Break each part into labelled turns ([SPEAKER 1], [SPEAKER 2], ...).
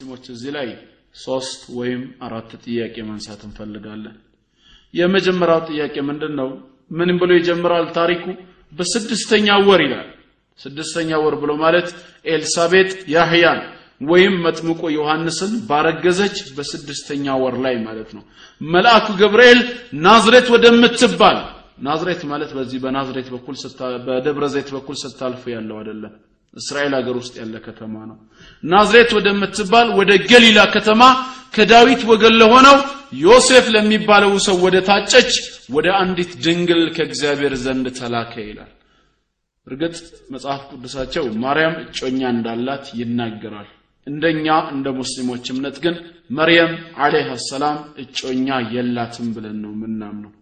[SPEAKER 1] ሙስሊሞች እዚህ ላይ ሶስት ወይም አራት ጥያቄ ማንሳት እንፈልጋለን። የመጀመሪያው ጥያቄ ምንድን ነው ምን ብሎ ይጀምራል ታሪኩ? በስድስተኛ ወር ይላል። ስድስተኛ ወር ብሎ ማለት ኤልሳቤጥ ያህያን ወይም መጥምቆ ዮሐንስን ባረገዘች በስድስተኛ ወር ላይ ማለት ነው። መልአኩ ገብርኤል ናዝሬት ወደምትባል ናዝሬት ማለት በዚህ በናዝሬት በኩል በደብረ ዘይት በኩል ስታልፉ ያለው አይደለም እስራኤል ሀገር ውስጥ ያለ ከተማ ነው። ናዝሬት ወደምትባል ወደ ገሊላ ከተማ ከዳዊት ወገን ለሆነው ዮሴፍ ለሚባለው ሰው ወደ ታጨች ወደ አንዲት ድንግል ከእግዚአብሔር ዘንድ ተላከ ይላል። እርግጥ መጽሐፍ ቅዱሳቸው ማርያም እጮኛ እንዳላት ይናገራል። እንደኛ እንደ ሙስሊሞች እምነት ግን መርየም አለይሃ ሰላም እጮኛ የላትም ብለን ነው ምናምነው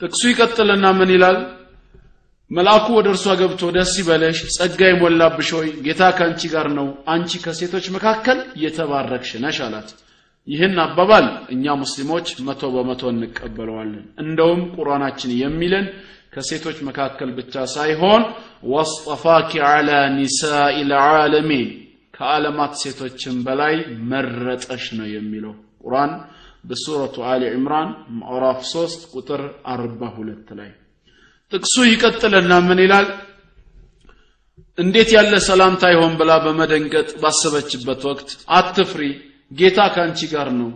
[SPEAKER 1] ጥቅሱ ይቀጥልና ምን ይላል መልአኩ ወደ እርሷ ገብቶ ደስ ይበለሽ ጸጋ የሞላብሽ ሆይ ጌታ ከአንቺ ጋር ነው አንቺ ከሴቶች መካከል የተባረክሽ ነሽ አላት። ይህን አባባል እኛ ሙስሊሞች መቶ በመቶ እንቀበለዋለን። እንደውም ቁርአናችን የሚለን ከሴቶች መካከል ብቻ ሳይሆን ወስጠፋኪ አላ ኒሳኢ ልዓለሚን ከዓለማት ሴቶችን በላይ መረጠሽ ነው የሚለው ቁርአን በሱረቱ አሊ ዕምራን ምዕራፍ 3 ቁጥር 42 ላይ ጥቅሱ ይቀጥልና ምን ይላል? እንዴት ያለ ሰላምታ ይሆን ብላ በመደንገጥ ባሰበችበት ወቅት አትፍሪ ጌታ ካንቺ ጋር ነው።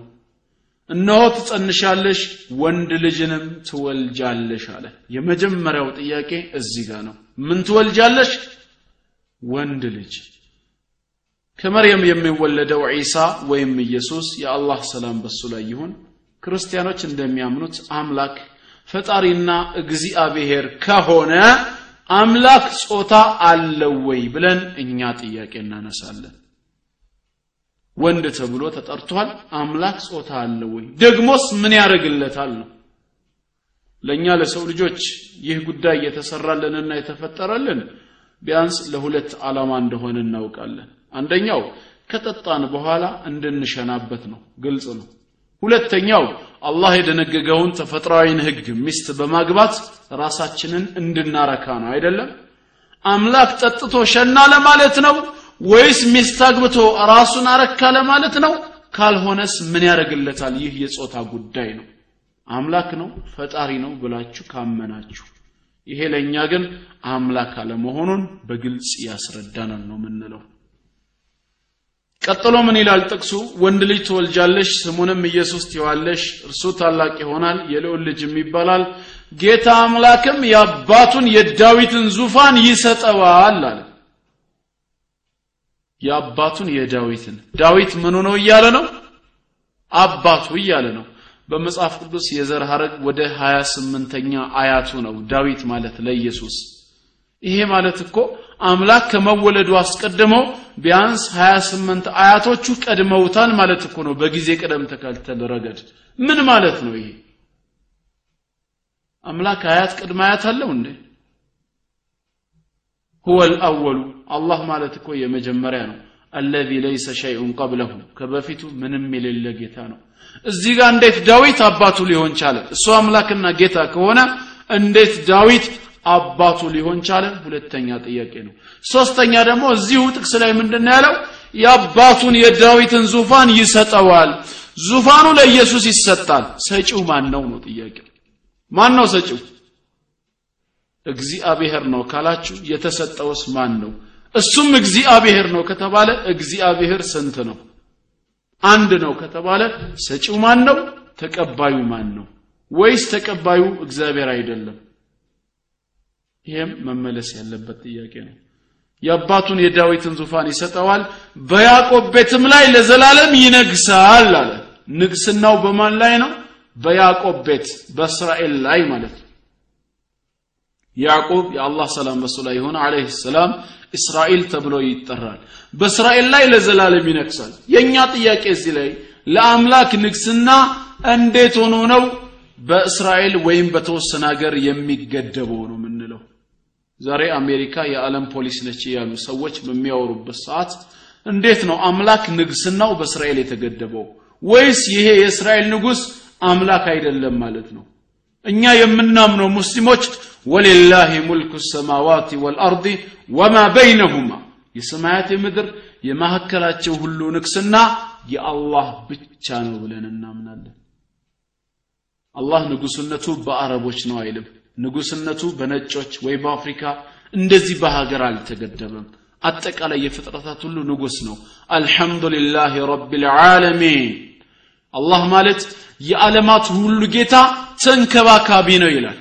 [SPEAKER 1] እነሆ ትጸንሻለሽ ወንድ ልጅንም ትወልጃለሽ አለ። የመጀመሪያው ጥያቄ እዚህ ጋር ነው። ምን ትወልጃለሽ? ወንድ ልጅ። ከመርየም የሚወለደው ዒሳ ወይም ኢየሱስ የአላህ ሰላም በሱ ላይ ይሁን። ክርስቲያኖች እንደሚያምኑት አምላክ ፈጣሪና እግዚአብሔር ከሆነ አምላክ ጾታ አለው ወይ ብለን እኛ ጥያቄ እናነሳለን። ወንድ ተብሎ ተጠርቷል። አምላክ ጾታ አለው ወይ? ደግሞስ ምን ያደርግለታል ነው? ለእኛ ለሰው ልጆች ይህ ጉዳይ የተሰራልንና የተፈጠረልን ቢያንስ ለሁለት ዓላማ እንደሆነ እናውቃለን። አንደኛው ከጠጣን በኋላ እንድንሸናበት ነው። ግልጽ ነው። ሁለተኛው አላህ የደነገገውን ተፈጥሯዊን ህግ ሚስት በማግባት ራሳችንን እንድናረካ ነው አይደለም? አምላክ ጠጥቶ ሸና ለማለት ነው ወይስ ሚስት አግብቶ ራሱን አረካ ለማለት ነው? ካልሆነስ ምን ያደርግለታል? ይህ የጾታ ጉዳይ ነው። አምላክ ነው ፈጣሪ ነው ብላችሁ ካመናችሁ። ይሄ ለእኛ ግን አምላክ አለመሆኑን በግልጽ ያስረዳናል ነው ምንለው ቀጥሎ ምን ይላል ጥቅሱ? ወንድ ልጅ ትወልጃለሽ ስሙንም ኢየሱስ ትይዋለሽ እርሱ ታላቅ ይሆናል የልዑል ልጅም ይባላል። ጌታ አምላክም የአባቱን የዳዊትን ዙፋን ይሰጠዋል አለ። የአባቱን የዳዊትን ዳዊት ምኑ ነው እያለ ነው? አባቱ እያለ ነው። በመጽሐፍ ቅዱስ የዘር ሐረግ ወደ 28ኛ አያቱ ነው ዳዊት ማለት ለኢየሱስ። ይሄ ማለት እኮ አምላክ ከመወለዱ አስቀድመው ቢያንስ 28 አያቶቹ ቀድመውታል ማለት እኮ ነው በጊዜ ቅደም ተከተል ረገድ ምን ማለት ነው ይሄ አምላክ አያት ቅድመ አያት አለው እንዴ هو الأول الله ማለት እኮ የመጀመሪያ ነው الذي ليس شيء قبله ከበፊቱ ምንም የሌለ ጌታ ነው እዚህ ጋር እንዴት ዳዊት አባቱ ሊሆን ቻለ እሱ አምላክና ጌታ ከሆነ እንዴት ዳዊት አባቱ ሊሆን ቻለ? ሁለተኛ ጥያቄ ነው። ሶስተኛ ደግሞ እዚሁ ጥቅስ ላይ ምንድን ያለው? የአባቱን የዳዊትን ዙፋን ይሰጠዋል። ዙፋኑ ለኢየሱስ ይሰጣል። ሰጪው ማን ነው ነው ጥያቄ ማን ነው ሰጪው? እግዚአብሔር ነው ካላችሁ የተሰጠውስ ማን ነው እሱም እግዚአብሔር ነው ከተባለ እግዚአብሔር ስንት ነው? አንድ ነው ከተባለ ሰጪው ማን ነው ተቀባዩ ማን ነው ወይስ ተቀባዩ እግዚአብሔር አይደለም ይሄም መመለስ ያለበት ጥያቄ ነው። የአባቱን የዳዊትን ዙፋን ይሰጠዋል በያዕቆብ ቤትም ላይ ለዘላለም ይነግሳል አለ። ንግስናው በማን ላይ ነው? በያዕቆብ ቤት በእስራኤል ላይ ማለት ነው። ያዕቆብ የአላህ ሰላም በሱ ላይ ይሆን አለይሂ ሰላም እስራኤል ተብሎ ይጠራል። በእስራኤል ላይ ለዘላለም ይነግሳል። የኛ ጥያቄ እዚህ ላይ ለአምላክ ንግስና እንዴት ሆኖ ነው በእስራኤል ወይም በተወሰነ ሀገር የሚገደበው ነው የምንለው ዛሬ አሜሪካ የዓለም ፖሊስ ነች ያሉ ሰዎች በሚያወሩበት ሰዓት እንዴት ነው አምላክ ንግስናው በእስራኤል የተገደበው? ወይስ ይሄ የእስራኤል ንጉስ አምላክ አይደለም ማለት ነው? እኛ የምናምነው ሙስሊሞች ወሊላሂ ሙልኩ ሰማዋት ወልአርድ ወማ በይነሁማ የሰማያት የምድር የማዕከላቸው ሁሉ ንግስና የአላህ ብቻ ነው ብለን እናምናለን። አላህ ንጉስነቱ በአረቦች ነው አይልም ንጉስነቱ በነጮች ወይ በአፍሪካ እንደዚህ በሀገር አልተገደበም። አጠቃላይ የፍጥረታት ሁሉ ንጉስ ነው። አልሐምዱሊላህ ረቢል ዓለሚን። አላህ ማለት የዓለማት ሁሉ ጌታ ተንከባካቢ ነው ይላል።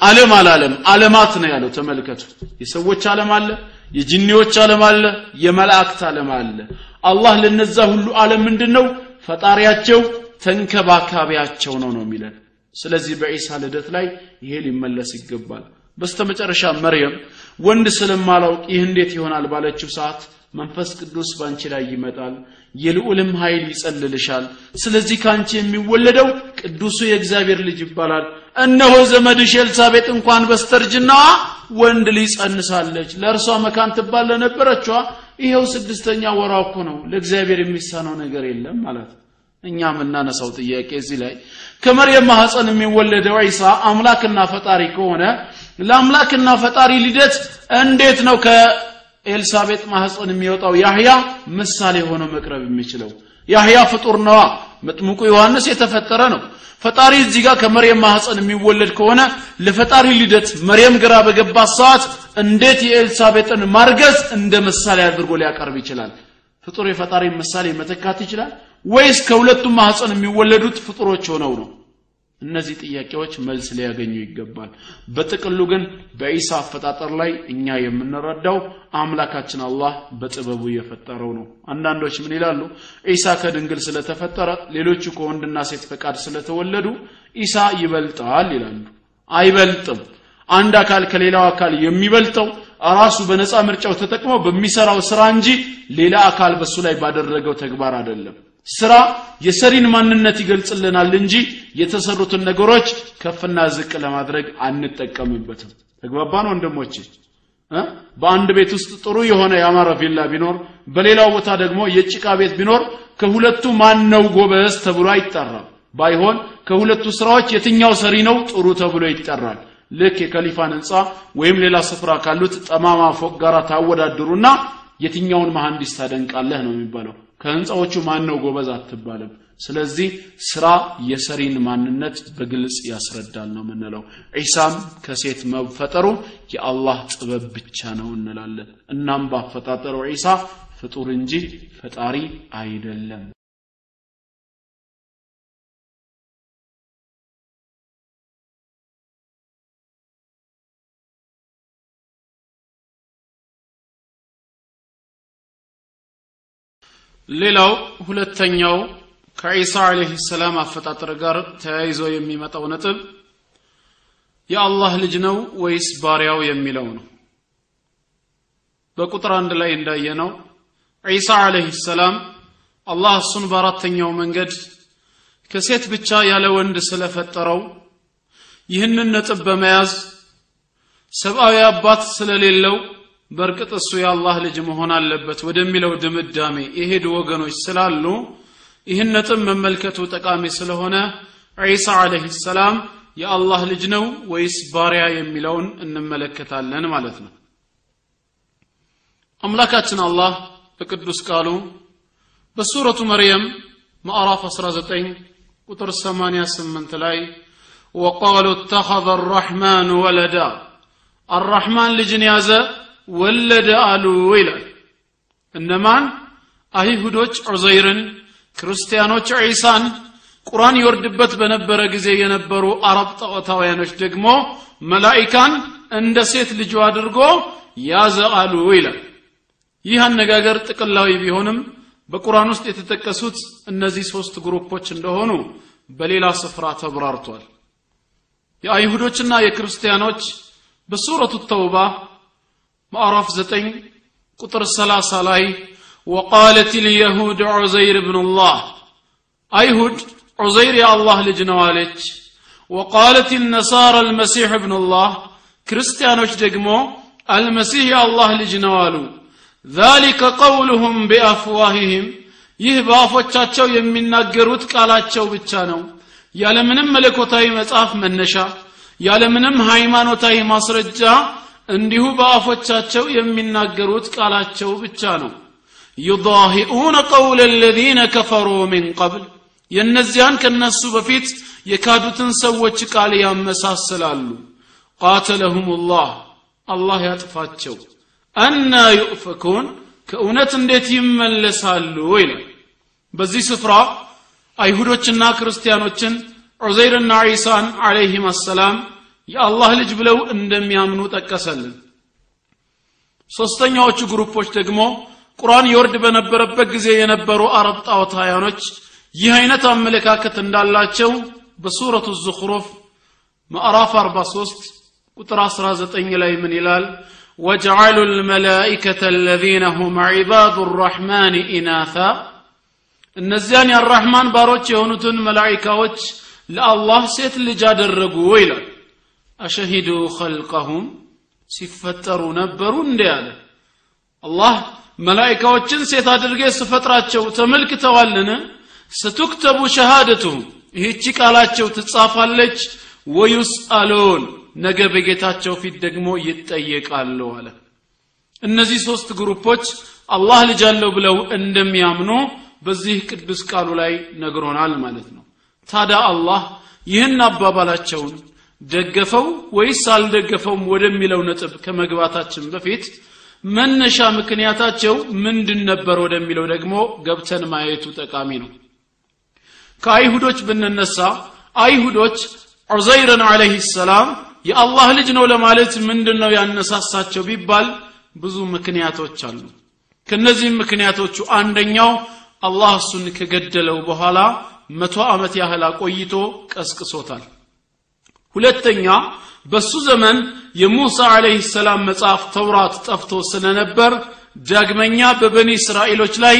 [SPEAKER 1] ዓለም አላለም ዓለማት ነው ያለው። ተመልከቱ። የሰዎች ዓለም አለ የጅኒዎች ዓለም አለ የመላእክት ዓለም አለ። አላህ ለነዛ ሁሉ ዓለም ምንድን ነው ፈጣሪያቸው ተንከባካቢያቸው ነው ነው የሚለን ስለዚህ በዒሳ ልደት ላይ ይሄ ሊመለስ ይገባል። በስተመጨረሻ መርየም ወንድ ስለማላውቅ ይህ እንዴት ይሆናል ባለችው ሰዓት መንፈስ ቅዱስ ባንቺ ላይ ይመጣል የልዑልም ኃይል ይጸልልሻል። ስለዚህ ካንቺ የሚወለደው ቅዱሱ የእግዚአብሔር ልጅ ይባላል። እነሆ ዘመድሽ ኤልሳቤጥ እንኳን በስተርጅናዋ ወንድ ሊጸንሳለች ለእርሷ መካን ትባል ለነበረችዋ ይኸው ስድስተኛ ወራ እኮ ነው። ለእግዚአብሔር የሚሳነው ነገር የለም ማለት እኛ የምናነሳው ጥያቄ እዚህ ላይ ከመርየም ማህፀን የሚወለደው ዒሳ አምላክና ፈጣሪ ከሆነ ለአምላክና ፈጣሪ ልደት እንዴት ነው ከኤልሳቤጥ ማህፀን የሚወጣው? ያህያ ምሳሌ ሆኖ መቅረብ የሚችለው ያህያ ፍጡር ነዋ። መጥምቁ ዮሐንስ የተፈጠረ ነው። ፈጣሪ እዚህ ጋር ከመርየም ማህፀን የሚወለድ ከሆነ ለፈጣሪ ልደት መርየም ግራ በገባት ሰዓት እንዴት የኤልሳቤጥን ማርገዝ እንደ ምሳሌ አድርጎ ሊያቀርብ ይችላል? ፍጡር የፈጣሪ ምሳሌ መተካት ይችላል ወይስ ከሁለቱም ማህፀን የሚወለዱት ፍጡሮች ሆነው ነው? እነዚህ ጥያቄዎች መልስ ሊያገኙ ይገባል። በጥቅሉ ግን በኢሳ አፈጣጠር ላይ እኛ የምንረዳው አምላካችን አላህ በጥበቡ የፈጠረው ነው። አንዳንዶች ምን ይላሉ? ኢሳ ከድንግል ስለተፈጠረ ሌሎቹ ከወንድና ሴት ፈቃድ ስለተወለዱ ኢሳ ይበልጣል ይላሉ። አይበልጥም። አንድ አካል ከሌላው አካል የሚበልጠው ራሱ በነፃ ምርጫው ተጠቅሞ በሚሰራው ስራ እንጂ ሌላ አካል በሱ ላይ ባደረገው ተግባር አይደለም ስራ የሰሪን ማንነት ይገልጽልናል እንጂ የተሰሩትን ነገሮች ከፍና ዝቅ ለማድረግ አንጠቀምበትም። ተግባባን ወንድሞቼ? በአንድ ቤት ውስጥ ጥሩ የሆነ ያማረ ቪላ ቢኖር በሌላው ቦታ ደግሞ የጭቃ ቤት ቢኖር ከሁለቱ ማን ነው ጎበዝ ተብሎ አይጠራም። ባይሆን ከሁለቱ ስራዎች የትኛው ሰሪ ነው ጥሩ ተብሎ ይጠራል። ልክ የከሊፋን ህንፃ ወይም ሌላ ስፍራ ካሉት ጠማማ ፎቅ ጋር ታወዳድሩና የትኛውን መሐንዲስ ታደንቃለህ ነው የሚባለው ከህንፃዎቹ ማን ነው ጎበዝ አትባልም? ስለዚህ ስራ የሰሪን ማንነት በግልጽ ያስረዳል ነው የምንለው። ዒሳም ከሴት መፈጠሩ የአላህ ጥበብ ብቻ ነው እንላለን። እናም ባፈጣጠረው ዒሳ ፍጡር እንጂ ፈጣሪ አይደለም ሌላው ሁለተኛው ከዒሳ አለህ ሰላም አፈጣጠር ጋር ተያይዞ የሚመጣው ነጥብ የአላህ ልጅ ነው ወይስ ባሪያው የሚለው ነው? በቁጥር አንድ ላይ እንዳየነው ዒሳ አለህ ሰላም አላህ እሱን በአራተኛው መንገድ ከሴት ብቻ ያለ ወንድ ስለፈጠረው ይህንን ነጥብ በመያዝ ሰብአዊ አባት ስለሌለው በእርግጥ እሱ የአላህ ልጅ መሆን አለበት ወደሚለው ድምዳሜ የሄዱ ወገኖች ስላሉ ይህን ነጥብ መመልከቱ ጠቃሚ ስለሆነ ዒሳ አለህ ሰላም የአላህ ልጅ ነው ወይስ ባሪያ የሚለውን እንመለከታለን ማለት ነው አምላካችን አላህ በቅዱስ ቃሉ በሱረቱ መርየም ማዕራፍ 19 ቁጥር 88 ላይ وقالوا اتخذ الرحمن ولدا الرحمن ልጅን ያዘ ወለደ አሉ ይላል። እነማን? አይሁዶች ዑዘይርን ክርስቲያኖች ዒሳን። ቁርአን ይወርድበት በነበረ ጊዜ የነበሩ አረብ ጣዖታውያኖች ደግሞ መላኢካን እንደ ሴት ልጁ አድርጎ ያዘ አሉ ይላል። ይህ አነጋገር ጥቅላዊ ቢሆንም በቁርአን ውስጥ የተጠቀሱት እነዚህ ሶስት ግሩፖች እንደሆኑ በሌላ ስፍራ ተብራርቷል። የአይሁዶችና የክርስቲያኖች በሱረቱ ተውባ ማዕራፍ 9 ቁጥር 30 ላይ وقالت اليهود عزير بن الله አይሁድ ዑዘይር የአላህ ልጅ ነው አለች وقالت النصارى المسيح ابن الله ክርስቲያኖች ደግሞ አልመሲህ የአላህ ልጅ ነው አሉ ذلك قولهم بأفواههم ይህ በአፎቻቸው የሚናገሩት ቃላቸው ብቻ ነው ያለምንም መለኮታዊ መጽሐፍ መነሻ ያለምንም ሃይማኖታዊ ማስረጃ እንዲሁ በአፎቻቸው የሚናገሩት ቃላቸው ብቻ ነው። ዩዳሂኡነ ቀውለ አለዚነ ከፈሩ ሚን ቀብል የእነዚያን ከነሱ በፊት የካዱትን ሰዎች ቃል ያመሳስላሉ። ቃተለሁም ላህ አላህ ያጥፋቸው። አና ዩእፈኩን ከእውነት እንዴት ይመለሳሉ ይላል። በዚህ ስፍራ አይሁዶችና ክርስቲያኖችን ዑዘይርና ዒሳን ዓለይህም አሰላም የአላህ ልጅ ብለው እንደሚያምኑ ጠቀሰልን ሶስተኛዎቹ ግሩፖች ደግሞ ቁርአን ይወርድ በነበረበት ጊዜ የነበሩ አረብ ጣዖታውያኖች ይህ አይነት አመለካከት እንዳላቸው በሱረቱ ዙኽሩፍ ምዕራፍ 43 ቁጥር 19 ላይ ምን ይላል وجعلوا الملائكة الذين هم عباد الرحمن إناثا እነዚያን የአራህማን ባሮች የሆኑትን መላይካዎች ለአላህ ሴት ልጅ አደረጉ ይላል አሸሂዱ ኸልቀሁም ሲፈጠሩ ነበሩ እንዴ አለ። አላህ መላይካዎችን ሴት አድርጌ ስፈጥራቸው ተመልክተዋልን? ስትክተቡ ሸሃደቱሁም ይህቺ ቃላቸው ትጻፋለች ወዩስአሉን ነገ በጌታቸው ፊት ደግሞ ይጠየቃሉ አለ። እነዚህ ሶስት ግሩፖች አላህ ልጅ ብለው እንደሚያምኑ በዚህ ቅዱስ ቃሉ ላይ ነግሮናል ማለት ነው። ታዲያ አላህ ይህን አባባላቸውን ደገፈው ወይስ አልደገፈውም ወደሚለው ነጥብ ከመግባታችን በፊት መነሻ ምክንያታቸው ምንድን ነበር ወደሚለው ደግሞ ገብተን ማየቱ ጠቃሚ ነው። ከአይሁዶች ብንነሳ አይሁዶች ዑዘይርን አለህ ሰላም የአላህ ልጅ ነው ለማለት ምንድን ነው ያነሳሳቸው ቢባል ብዙ ምክንያቶች አሉ። ከነዚህም ምክንያቶቹ አንደኛው አላህ እሱን ከገደለው በኋላ መቶ ዓመት ያህል አቆይቶ ቀስቅሶታል ሁለተኛ በሱ ዘመን የሙሳ አለህ ሰላም መጽሐፍ ተውራት ጠፍቶ ስለነበር ዳግመኛ በበኒ እስራኤሎች ላይ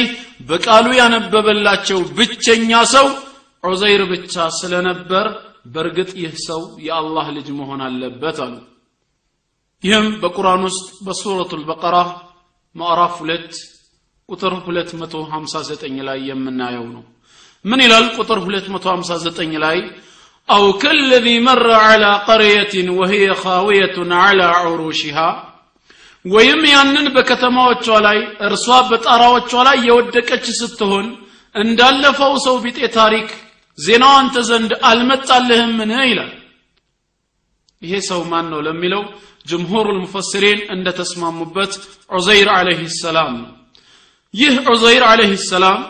[SPEAKER 1] በቃሉ ያነበበላቸው ብቸኛ ሰው ዑዘይር ብቻ ስለነበር በእርግጥ ይህ ሰው የአላህ ልጅ መሆን አለበት አሉ። ይህም በቁርአን ውስጥ በሱረቱ ልበቀራ ማዕራፍ ሁለት ቁጥር 259 ላይ የምናየው ነው። ምን ይላል ቁጥር 259 ላይ أو كالذي مر على قرية وهي خاوية على عروشها ወይም ያንን በከተማዎቿ ላይ እርሷ በጣራዎቿ ላይ የወደቀች ስትሆን እንዳለፈው ሰው ቢጤ ታሪክ ዜናው አንተ ዘንድ አልመጣልህምን ይላል ይሄ ሰው ማን ነው ለሚለው ጅምሁር ልሙፈስሪን እንደተስማሙበት ዑዘይር አለህ ሰላም ነው ይህ ዑዘይር አለህ ሰላም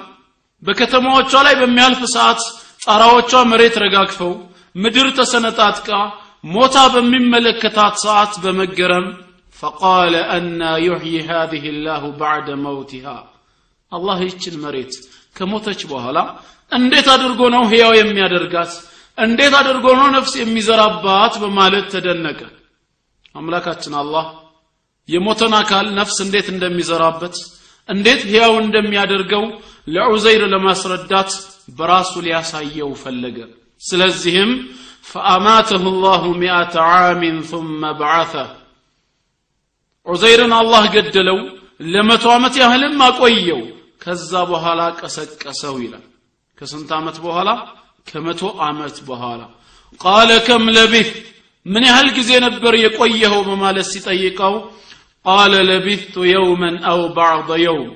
[SPEAKER 1] በከተማዎቿ ላይ በሚያልፍ ሰዓት ጣራዎቿ መሬት ረጋግፈው ምድር ተሰነጣጥቃ ሞታ በሚመለከታት ሰዓት በመገረም ፈቃለ አና ዩሕይ ሃዚህ ላሁ ባዕደ መውቲሃ። አላህ ይችን መሬት ከሞተች በኋላ እንዴት አድርጎ ነው ሕያው የሚያደርጋት? እንዴት አድርጎ ነው ነፍስ የሚዘራባት? በማለት ተደነቀ። አምላካችን አላህ የሞተን አካል ነፍስ እንዴት እንደሚዘራበት እንዴት ሕያው እንደሚያደርገው ለዑዘይር ለማስረዳት በራሱ ሊያሳየው ፈለገ። ስለዚህም ፈአማተሁ ላሁ ሚአተ ዓሚን ثመ በዓተህ ዑዘይርን አላህ ገደለው ለመቶ ዓመት ያህልም አቆየው። ከዛ በኋላ ቀሰቀሰው ይላል። ከስንት ዓመት በኋላ? ከመቶ ዓመት በኋላ። ቃለ ከም ለቢት ምን ያህል ጊዜ ነበር የቆየኸው? በማለት ሲጠይቀው ቃለ ለቢቱ የውመን አው ባዕض የውም።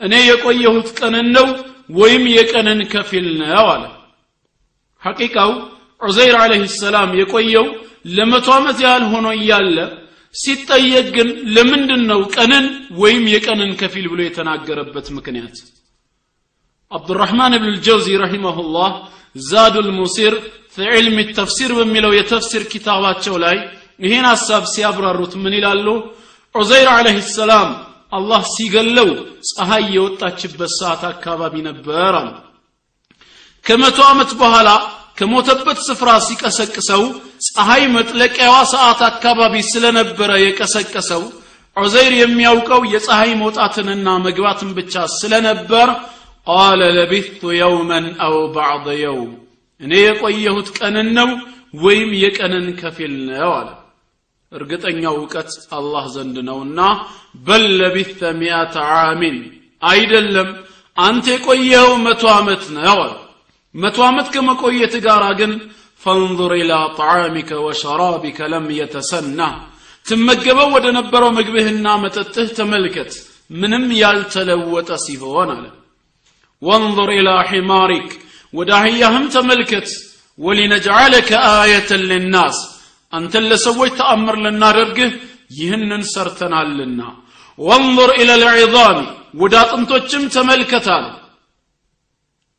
[SPEAKER 1] እኔ የቆየሁት ቀንን ነው ወይም የቀንን ከፊል ነው አለ። ሐቂቃው ዑዘይር አለህ ሰላም የቆየው ለመቶ ዓመት ያህል ሆኖ እያለ ሲጠየቅ ግን ለምንድን ነው ቀንን ወይም የቀንን ከፊል ብሎ የተናገረበት ምክንያት? አብዱራህማን ብን ልጀውዚ ረሂመሁላህ ዛዱ ልሙሲር ፊ ዕልም ተፍሲር በሚለው የተፍሲር ኪታባቸው ላይ ይህን ሐሳብ ሲያብራሩት ምን ይላሉ? ዑዘይር አለህ ሰላም አላህ ሲገለው ፀሐይ የወጣችበት ሰዓት አካባቢ ነበር አሉ። ከመቶ ዓመት በኋላ ከሞተበት ስፍራ ሲቀሰቅሰው ፀሐይ መጥለቂያዋ ሰዓት አካባቢ ስለነበረ የቀሰቀሰው ዑዘይር የሚያውቀው የፀሐይ መውጣትንና መግባትን ብቻ ስለነበር ቃለ ለቢቱ የውመን አው ባዕض የውም እኔ የቆየሁት ቀንን ነው ወይም የቀንን ከፊል ነው አለ እርግጠኛው እውቀት አላህ ዘንድ ነውና በል ለቢተ ሚአተ ዓሚን። አይደለም አንተ የቆየኸው መቶ ዓመት ነው አለ መቶ ዓመት ከመቆየት ጋር ግን ፈንظር ኢላ ጣዓሚከ ወሸራቢከ ለም የተሰና። ትመገበው ወደ ነበረው ምግብህና መጠጥህ ተመልከት ምንም ያልተለወጠ ሲሆን አለ። ወንظር ኢላ ሒማሪክ ወደ አህያህም ተመልከት። ወሊነጅዓለከ አየተን ልናስ አንተን ለሰዎች ተአምር ልናደርግህ ይህንን ሰርተናልና። ወንظር ኢላ ልዒዛሚ ወደ አጥንቶችም ተመልከት አለ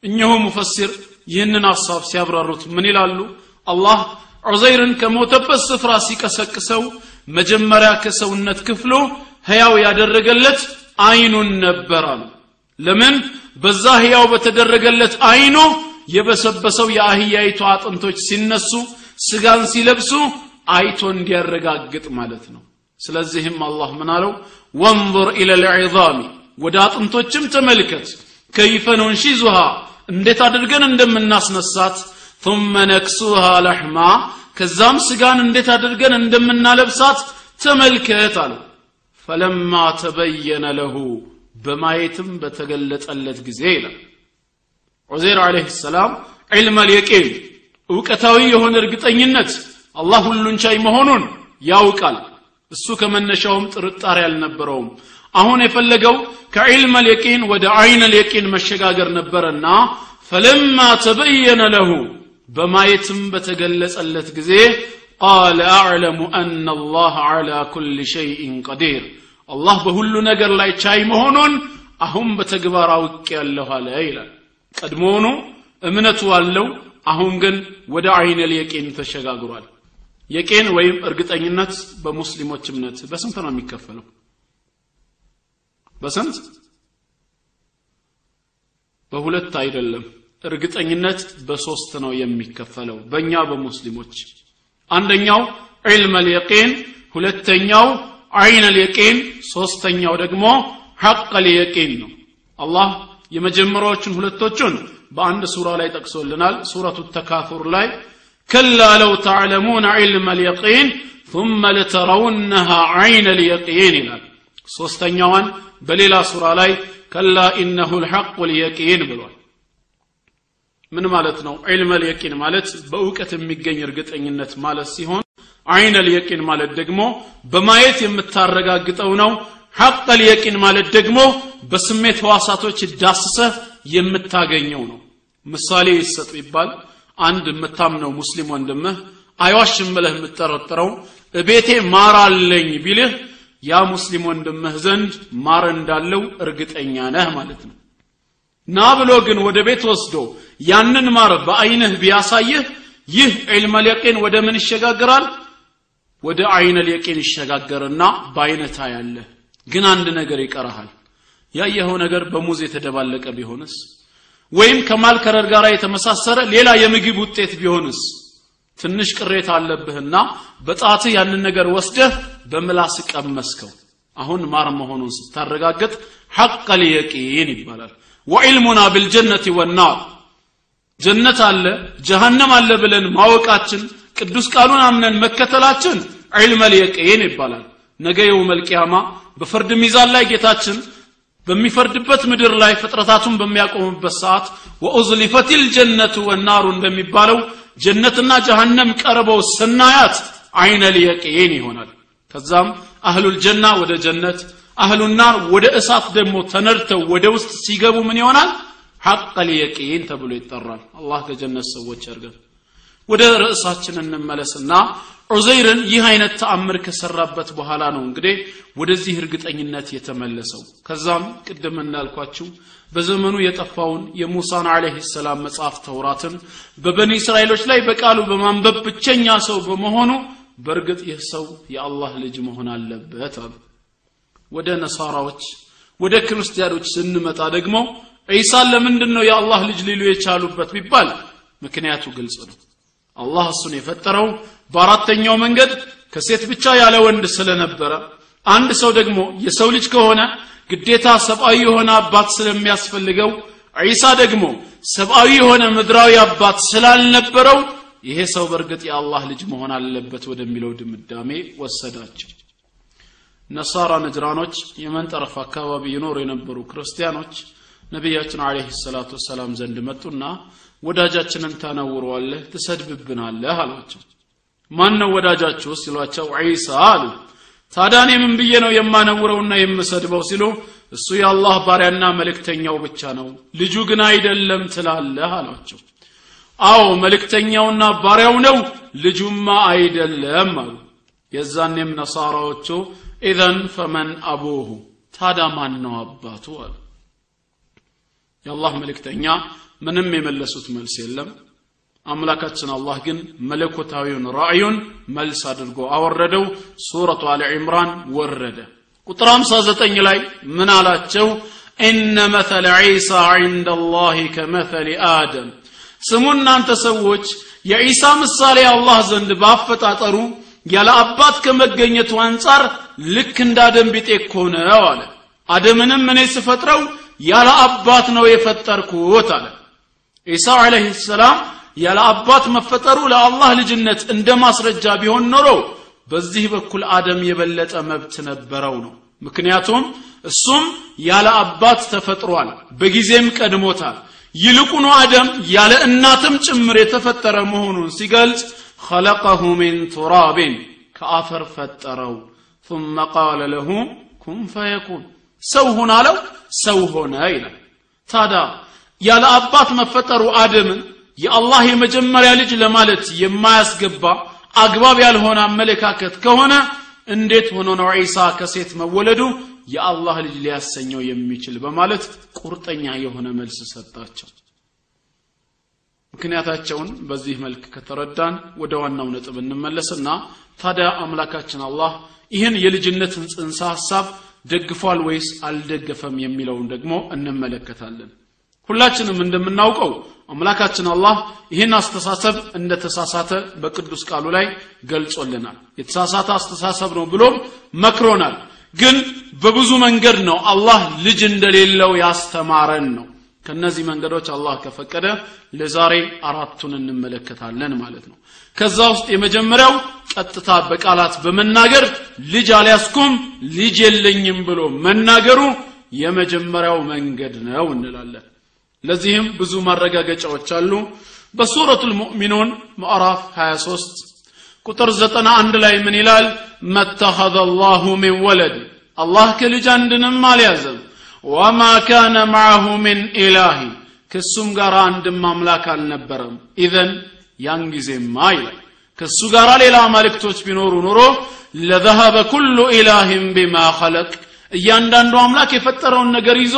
[SPEAKER 1] እኚሁ ሙፈሲር ይህንን ሐሳብ ሲያብራሩት ምን ይላሉ? አላህ ዑዘይርን ከሞተበት ስፍራ ሲቀሰቅሰው መጀመሪያ ከሰውነት ክፍሉ ሕያው ያደረገለት አይኑን ነበር ለምን? በዛ ሕያው በተደረገለት አይኑ የበሰበሰው የአህያይቱ አጥንቶች ሲነሱ ስጋን ሲለብሱ አይቶ እንዲያረጋግጥ ማለት ነው። ስለዚህም አላህ ምን አለው? ወንظር ኢለ ልዒዛሚ ወደ አጥንቶችም ተመልከት። ከይፈ ኑንሺዙሃ እንዴት አድርገን እንደምናስነሳት። ثم ነክሱሃ ለሕማ ከዛም ስጋን እንዴት አድርገን እንደምናለብሳት ተመልከት አለ ፈለማ ተበየነ ለሁ በማየትም በተገለጠለት ጊዜ ይላል። ዑዘይር ዓለይህ ሰላም ዕልመ ልየቂን እውቀታዊ የሆነ እርግጠኝነት አላህ ሁሉን ቻይ መሆኑን ያውቃል። እሱ ከመነሻውም ጥርጣሬ አልነበረውም። አሁን የፈለገው ከዕልመ ልየቂን ወደ አይነ ልየቂን መሸጋገር ነበረና ፈለማ ተበየነ ለሁ በማየትም በተገለጸለት ጊዜ ቃለ አዕለሙ አነ አላህ ዓላ ኩል ሸይእን ቀዲር አላህ በሁሉ ነገር ላይ ቻይ መሆኑን አሁን በተግባር አውቅ ያለሁ አለ ይላል። ቀድሞውኑ እምነቱ አለው አሁን ግን ወደ አይነል የቄን ተሸጋግሯል። የቄን ወይም እርግጠኝነት በሙስሊሞች እምነት በስንት ነው የሚከፈለው? በስንት? በሁለት አይደለም። እርግጠኝነት በሶስት ነው የሚከፈለው በእኛ በሙስሊሞች። አንደኛው ዒልም ልየቂን ሁለተኛው አይን ልየቂን ሶስተኛው ደግሞ ሐቅ ልየቂን ነው። አላህ የመጀመሪያዎቹን ሁለቶቹን በአንድ ሱራ ላይ ጠቅሶልናል ሱረቱ ተካፉር ላይ ከላ ለው ተዕለሙን ዒልም ልየቂን ثم لترونها عين اليقين ይላል ሶስተኛዋን በሌላ ሱራ ላይ ከላ ኢነሁ ልሐቅ ልየቂን ብሏል ምን ማለት ነው ዒልመ ልየቂን ማለት በእውቀት የሚገኝ እርግጠኝነት ማለት ሲሆን አይነ ልየቂን ማለት ደግሞ በማየት የምታረጋግጠው ነው ሐቅ ልየቂን ማለት ደግሞ በስሜት ህዋሳቶች ዳስሰህ የምታገኘው ነው። ምሳሌ ይሰጥ ይባል አንድ የምታምነው ሙስሊም ወንድምህ አይዋሽም ብለህ የምጠረጥረው እቤቴ ማር አለኝ ቢልህ ያ ሙስሊም ወንድምህ ዘንድ ማር እንዳለው እርግጠኛ ነህ ማለት ነው። ና ብሎ ግን ወደ ቤት ወስዶ ያንን ማር በአይንህ ቢያሳይህ ይህ ዒልመ ወደ ምን ይሸጋግራል? ወደ አይነ ልየቂን ይሸጋገርና በአይነት ታያለህ። ግን አንድ ነገር ይቀረሃል ያየኸው ነገር በሙዝ የተደባለቀ ቢሆንስ? ወይም ከማልከረር ጋር የተመሳሰረ ሌላ የምግብ ውጤት ቢሆንስ? ትንሽ ቅሬታ አለብህና በጣትህ ያንን ነገር ወስደህ በምላስ ቀመስከው። አሁን ማር መሆኑን ስታረጋግጥ ሐቅ ልየቂን ይባላል። ወዕልሙና ብልጀነት ወናር። ጀነት አለ ጀሃነም አለ ብለን ማወቃችን ቅዱስ ቃሉን አምነን መከተላችን ዒልመ ልየቂን ይባላል። ነገ የውመል ቂያማ በፍርድ ሚዛን ላይ ጌታችን በሚፈርድበት ምድር ላይ ፍጥረታቱን በሚያቆምበት ሰዓት ወኡዝሊፈት ልጀነቱ ወናሩ እንደሚባለው ጀነትና ጀሃነም ቀርበው ስናያት አይነ ልየቂን ይሆናል። ከዛም አህሉል ጀና ወደ ጀነት አህሉናር ወደ እሳት ደግሞ ተነድተው ወደ ውስጥ ሲገቡ ምን ይሆናል? ሐቅ ልየቂን ተብሎ ይጠራል። አላህ ከጀነት ሰዎች ያርገን ወደ ርዕሳችን እንመለስና ዑዘይርን ይህ አይነት ተአምር ከሰራበት በኋላ ነው እንግዲህ ወደዚህ እርግጠኝነት የተመለሰው። ከዛም ቅድም እንዳልኳችሁ በዘመኑ የጠፋውን የሙሳን አለህ ሰላም መጽሐፍ ተውራትን በበኒ እስራኤሎች ላይ በቃሉ በማንበብ ብቸኛ ሰው በመሆኑ በእርግጥ ይህ ሰው የአላህ ልጅ መሆን አለበት አሉ። ወደ ነሳራዎች ወደ ክርስቲያኖች ስንመጣ ደግሞ ዒሳን ለምንድን ነው የአላህ ልጅ ሊሉ የቻሉበት ቢባል ምክንያቱ ግልጽ ነው አላህ እሱን የፈጠረው በአራተኛው መንገድ ከሴት ብቻ ያለ ወንድ ስለነበረ አንድ ሰው ደግሞ የሰው ልጅ ከሆነ ግዴታ ሰብአዊ የሆነ አባት ስለሚያስፈልገው ዒሳ ደግሞ ሰብአዊ የሆነ ምድራዊ አባት ስላልነበረው ይሄ ሰው በእርግጥ የአላህ ልጅ መሆን አለበት ወደሚለው ድምዳሜ ወሰዳቸው። ነሳራ ነጅራኖች የመን ጠረፍ አካባቢ ይኖሩ የነበሩ ክርስቲያኖች ነቢያችን አለህ ሰላቱ ወሰላም ዘንድ መጡና ወዳጃችንን ታነውረዋለህ ትሰድብብናለህ አሏቸው። ማን ነው ወዳጃችሁ? ሲሏቸው ዒሳ አሉ። ታዲያ እኔ ምን ብዬ ነው የማነውረውና የምሰድበው? ሲሉ እሱ የአላህ ባሪያና መልእክተኛው ብቻ ነው። ልጁ ግን አይደለም ትላለህ አሏቸው። አዎ መልእክተኛውና ባሪያው ነው ልጁማ አይደለም አሉ። የዛኔም ነሳራዎቹ ኢዘን ፈመን አቡሁ ታዳ ማን ነው አባቱ አሉ የአላህ መልእክተኛ ምንም የመለሱት መልስ የለም። አምላካችን አላህ ግን መለኮታዊውን ራእዩን መልስ አድርጎ አወረደው። ሱረቱ አሊ ዕምራን ወረደ። ቁጥር 59 ላይ ምን አላቸው? ኢነ መተለ ዒሳ ዕንደ ላህ ከመተል አደም። ስሙ እናንተ ሰዎች የዒሳ ምሳሌ አላህ ዘንድ ባፈጣጠሩ ያለ አባት ከመገኘቱ አንጻር ልክ እንደ አደም ቢጤ እኮ አለ። አደምንም እኔ ስፈጥረው ያለ አባት ነው የፈጠርኩት አለ ዒሳ ዓለይህ ሰላም ያለ አባት መፈጠሩ ለአላህ ልጅነት እንደ ማስረጃ ቢሆን ኖሮ በዚህ በኩል አደም የበለጠ መብት ነበረው ነው ምክንያቱም እሱም ያለ አባት ተፈጥሯል በጊዜም ቀድሞታል ይልቁኑ አደም ያለ እናትም ጭምር የተፈጠረ መሆኑን ሲገልጽ خلقه من تراب كافر ፈጠረው ثم قال له كن فيكون ሰው ሁን አለው ሰው ሆነ ይላል። ታዲያ ያለ አባት መፈጠሩ አደምን የአላህ የመጀመሪያ ልጅ ለማለት የማያስገባ አግባብ ያልሆነ አመለካከት ከሆነ እንዴት ሆኖ ነው ዒሳ ከሴት መወለዱ የአላህ ልጅ ሊያሰኘው የሚችል በማለት ቁርጠኛ የሆነ መልስ ሰጣቸው? ምክንያታቸውን በዚህ መልክ ከተረዳን ወደ ዋናው ነጥብ እንመለስና ታዲያ አምላካችን አላህ ይህን የልጅነትን ጽንሰ ሐሳብ ደግፏል ወይስ አልደገፈም የሚለውን ደግሞ እንመለከታለን። ሁላችንም እንደምናውቀው አምላካችን አላህ ይህን አስተሳሰብ እንደተሳሳተ በቅዱስ ቃሉ ላይ ገልጾልናል። የተሳሳተ አስተሳሰብ ነው ብሎም መክሮናል። ግን በብዙ መንገድ ነው አላህ ልጅ እንደሌለው ያስተማረን ነው ከነዚህ መንገዶች አላህ ከፈቀደ ለዛሬ አራቱን እንመለከታለን ማለት ነው። ከዛ ውስጥ የመጀመሪያው ቀጥታ በቃላት በመናገር ልጅ አልያስኩም ልጅ የለኝም ብሎ መናገሩ የመጀመሪያው መንገድ ነው እንላለን። ለዚህም ብዙ ማረጋገጫዎች አሉ። በሱረቱ ልሙእሚኑን ምዕራፍ 23 ቁጥር 91 ላይ ምን ይላል? መተኸዘ አላሁ ሚን ወለድ አላህ ከልጅ አንድንም አልያዘም ወማ ካነ ማዐሁ ምን ኢላህ ከሱም ጋር አንድም አምላክ አልነበረም። ኢዘን ያን ጊዜማ ይላል። ከሱ ጋር ሌላ አማልክቶች ቢኖሩ ኑሮ ለዘሀበ ኩሉ ኢላህን ቢማ ኸለቅ እያንዳንዱ አምላክ የፈጠረውን ነገር ይዞ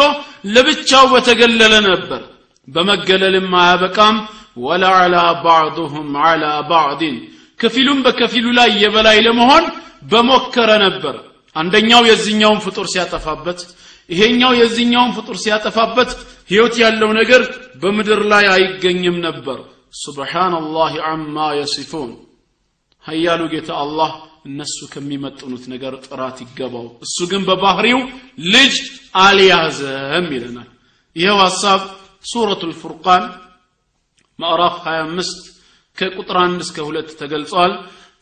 [SPEAKER 1] ለብቻው በተገለለ ነበር። በመገለልም አያበቃም። ወለዓላ ባዕዱሁም ዓላ ባዕድን ከፊሉም በከፊሉ ላይ የበላይ ለመሆን በሞከረ ነበር። አንደኛው የዚህኛውን ፍጡር ሲያጠፋበት ይሄኛው የዚህኛውን ፍጡር ሲያጠፋበት ህይወት ያለው ነገር በምድር ላይ አይገኝም ነበር። ሱብሓነላህ አማ የሲፉን። ሀያሉ ጌታ አላህ እነሱ ከሚመጥኑት ነገር ጥራት ይገባው። እሱ ግን በባህሪው ልጅ አልያዘም ይለናል። ይኸው ሐሳብ ሱረቱ ልፉርቃን ምዕራፍ 25 ከቁጥር 1 እስከ 2 ተገልጿል።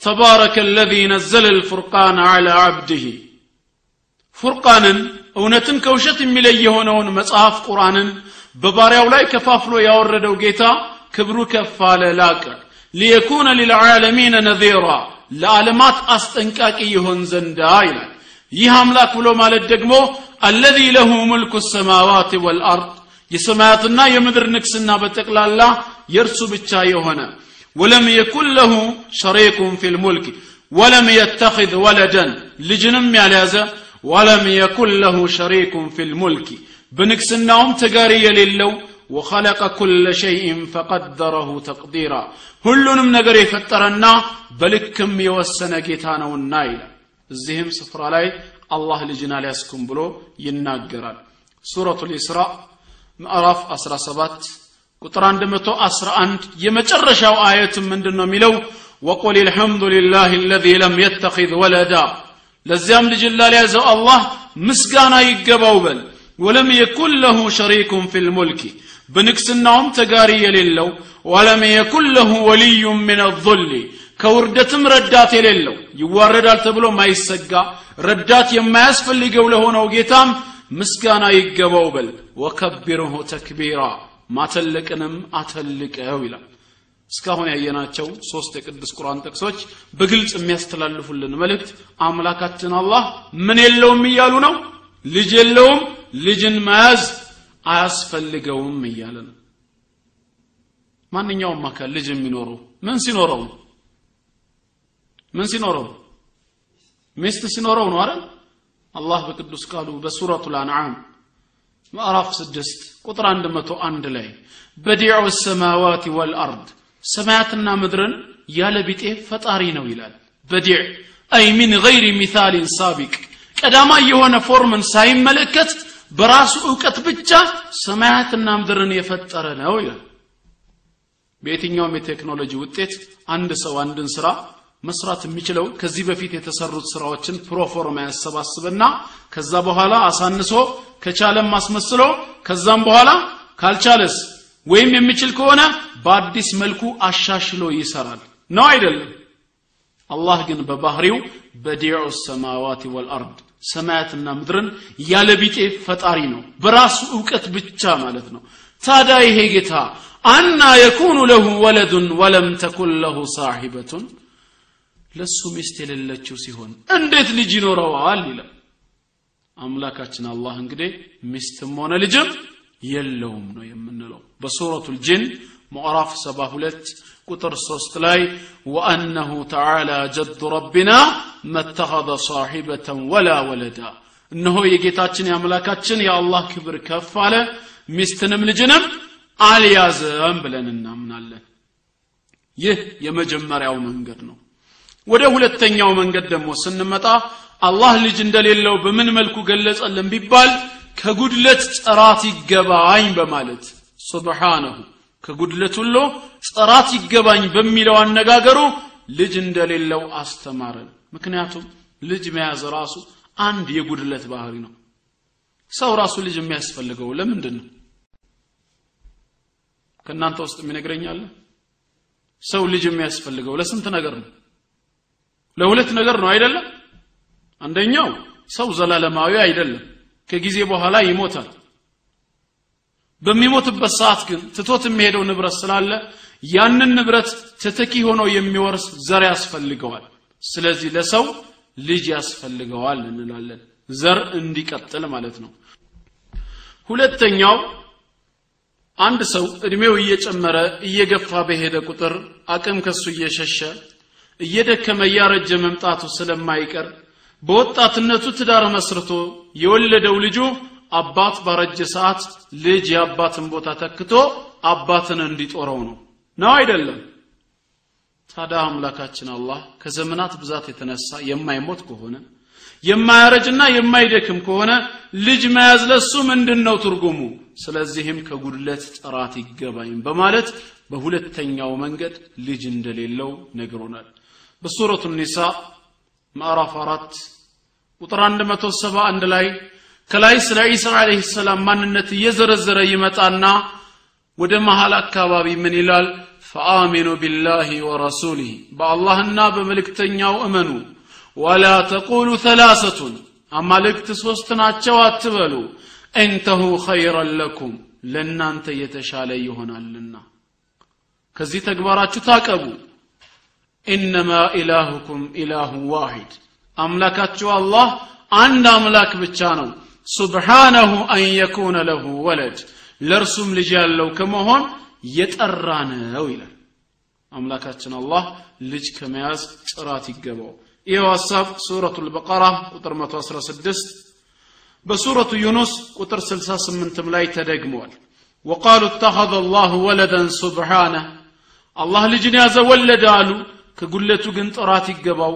[SPEAKER 1] ተባረከ አለዚ ነዘለ ልፉርቃን ዓላ ዓብድህ ፉርቃንን እውነትን ከውሸት የሚለይ የሆነውን መጽሐፍ ቁርአንን በባሪያው ላይ ከፋፍሎ ያወረደው ጌታ ክብሩ ከፍ አለ ላቀ። ሊየኩነ ሊልዓለሚነ ነዚራ ለዓለማት አስጠንቃቂ ይሆን ዘንዳ ይላል። ይህ አምላክ ብሎ ማለት ደግሞ አለዚ ለሁ ሙልኩ ሰማዋት ወልአርድ የሰማያትና የምድር ንግስና በጠቅላላ የእርሱ ብቻ የሆነ። ወለም የኩን ለሁ ሸሪኩን ፊ ልሙልክ ወለም የተኽذ ወለደን ልጅንም ያልያዘ ወለም የኩን ለሁ ሸሪኩን ፊ ልሙልክ በንግስናውም ተጋሪ የሌለው وخلق كل شيء فقدره تقديرا ሁሉንም ነገር የፈጠረና በልክም የወሰነ ጌታ ነውና ይላል እዚህም ስፍራ ላይ አላህ ልጅን አልያስኩም ብሎ ይናገራል ሱረቱ ልኢስራ ምዕራፍ 17 ቁጥር 111 የመጨረሻው አየትም ምንድን ነው የሚለው ወቁል الحمد لله الذي لم يتخذ ولدا ለዚያም ልጅን ላልያዘው አላህ ምስጋና ይገባው በል። ወለም የኩን ለሁ ሸሪኩን ፊ ልሙልክ በንግስናውም ተጋሪ የሌለው። ወለም የኩን ለሁ ወልዩ ምን ዙል ከውርደትም ረዳት የሌለው። ይዋረዳል ተብሎ ማይሰጋ ረዳት የማያስፈልገው ለሆነው ጌታም ምስጋና ይገባው በል። ወከቢርሁ ተክቢራ ማተለቅንም አተልቀው ይላል እስካሁን ያየናቸው ሶስት የቅዱስ ቁርአን ጥቅሶች በግልጽ የሚያስተላልፉልን መልእክት አምላካችን አላህ ምን የለውም እያሉ ነው። ልጅ የለውም ልጅን መያዝ አያስፈልገውም እያለ ነው። ማንኛውም አካል ልጅ የሚኖረው ምን ሲኖረው ምን ሲኖረው ሚስት ሲኖረው ነው አይደል? አላህ በቅዱስ ቃሉ በሱረቱ ልአንዓም ምዕራፍ ስድስት ቁጥር አንድ መቶ አንድ ላይ بديع السماوات والأرض ሰማያትና ምድርን ያለ ቢጤ ፈጣሪ ነው ይላል። بديع أي من غير مثال سابق። ቀዳማይ የሆነ form ን ሳይመለከት በራሱ እውቀት ብቻ ሰማያትና ምድርን የፈጠረ ነው ይላል። በየትኛውም የቴክኖሎጂ ውጤት አንድ ሰው አንድን ስራ መስራት የሚችለው ከዚህ በፊት የተሰሩት ስራዎችን ፕሮፎርማ ያሰባስብና ከዛ በኋላ አሳንሶ ከቻለም አስመስሎ ከዛም በኋላ ካልቻለስ ወይም የሚችል ከሆነ በአዲስ መልኩ አሻሽሎ ይሰራል። ነው አይደለም አላህ ግን በባህሪው በዲዑ ሰማዋት ወልአርድ ሰማያትና ምድርን ያለ ቢጤ ፈጣሪ ነው። በራሱ እውቀት ብቻ ማለት ነው። ታዲያ ይሄ ጌታ አና የኩኑ ለሁ ወለዱን ወለም ተኩን ለሁ ሳሒበቱን ለሱ ሚስት የሌለችው ሲሆን እንዴት ልጅ ይኖረዋል? ይላል። አምላካችን አላህ እንግዲህ ሚስትም ሆነ ልጅም የለውም ነው የምንለው። በሱረቱ ልጅን ምዕራፍ 72 ቁጥር 3 ላይ ወአነሁ ተዓላ ጀዱ ረቢና መተኸذ ሳሒበተን ወላ ወለዳ። እነሆ የጌታችን የአምላካችን የአላህ ክብር ከፍ አለ ሚስትንም ልጅንም አልያዘም ብለን እናምናለን። ይህ የመጀመሪያው መንገድ ነው። ወደ ሁለተኛው መንገድ ደግሞ ስንመጣ አላህ ልጅ እንደሌለው በምን መልኩ ገለጸልን ቢባል ከጉድለት ጥራት ይገባኝ በማለት ሱብሓነሁ ከጉድለት ሁሉ ጥራት ይገባኝ በሚለው አነጋገሩ ልጅ እንደሌለው አስተማረን ምክንያቱም ልጅ መያዝ ራሱ አንድ የጉድለት ባህሪ ነው። ሰው ራሱ ልጅ የሚያስፈልገው ለምንድን ነው? ከእናንተ ውስጥ የሚነግረኛለ ሰው ልጅ የሚያስፈልገው ለስንት ነገር ነው? ለሁለት ነገር ነው አይደለም? አንደኛው ሰው ዘላለማዊ አይደለም ከጊዜ በኋላ ይሞታል። በሚሞትበት ሰዓት ግን ትቶት የሚሄደው ንብረት ስላለ ያንን ንብረት ተተኪ ሆኖ የሚወርስ ዘር ያስፈልገዋል። ስለዚህ ለሰው ልጅ ያስፈልገዋል እንላለን። ዘር እንዲቀጥል ማለት ነው። ሁለተኛው አንድ ሰው እድሜው እየጨመረ እየገፋ በሄደ ቁጥር አቅም ከሱ እየሸሸ እየደከመ እያረጀ መምጣቱ ስለማይቀር በወጣትነቱ ትዳር መስርቶ የወለደው ልጁ አባት ባረጀ ሰዓት ልጅ የአባትን ቦታ ተክቶ አባትን እንዲጦረው ነው። ነው አይደለም? ታዲያ አምላካችን አላህ ከዘመናት ብዛት የተነሳ የማይሞት ከሆነ የማያረጅና የማይደክም ከሆነ ልጅ መያዝ ለሱ ምንድን ነው ትርጉሙ? ስለዚህም ከጉድለት ጥራት ይገባኝ በማለት በሁለተኛው መንገድ ልጅ እንደሌለው ነግሮናል። በሱረቱ ኒሳ ምዕራፍ አራት ቁጥር 171 ላይ ከላይ ስለ ዒሳ ዓለይሂ ሰላም ማንነት እየዘረዘረ ይመጣና ወደ መሃል አካባቢ ምን ይላል? ፈአሚኑ ቢላሂ ወረሱሊህ በአላህና በመልእክተኛው እመኑ። ወላ ተቁሉ ተላሰቱን አማልክት ሶስት ናቸው አትበሉ። እንተሁ ኸይረን ለኩም ለእናንተ የተሻለ ይሆናልና። ከዚህ ተግባራችሁ ታቀቡ ኢነማ ኢላሁኩም ኢላሁ ዋሂድ አምላካችሁ አላህ አንድ አምላክ ብቻ ነው ሱብሓነሁ አን የኩነ ለሁ ወለድ ለእርሱም ልጅ ያለው ከመሆን የጠራ ነው ይላል አምላካችን አላህ ልጅ ከመያዝ ጥራት ይገባው ይኸው ሀሳብ ሱረቱ ልበቀራ ቁጥር 116 በሱረቱ ዩኑስ ቁጥር 68 ላይ ተደግመዋል وقالوا اتخذ الله ولدا سبحانه አላህ ልጅን ያዘ ወለደ አሉ ከጉድለቱ ግን ጥራት ይገባው።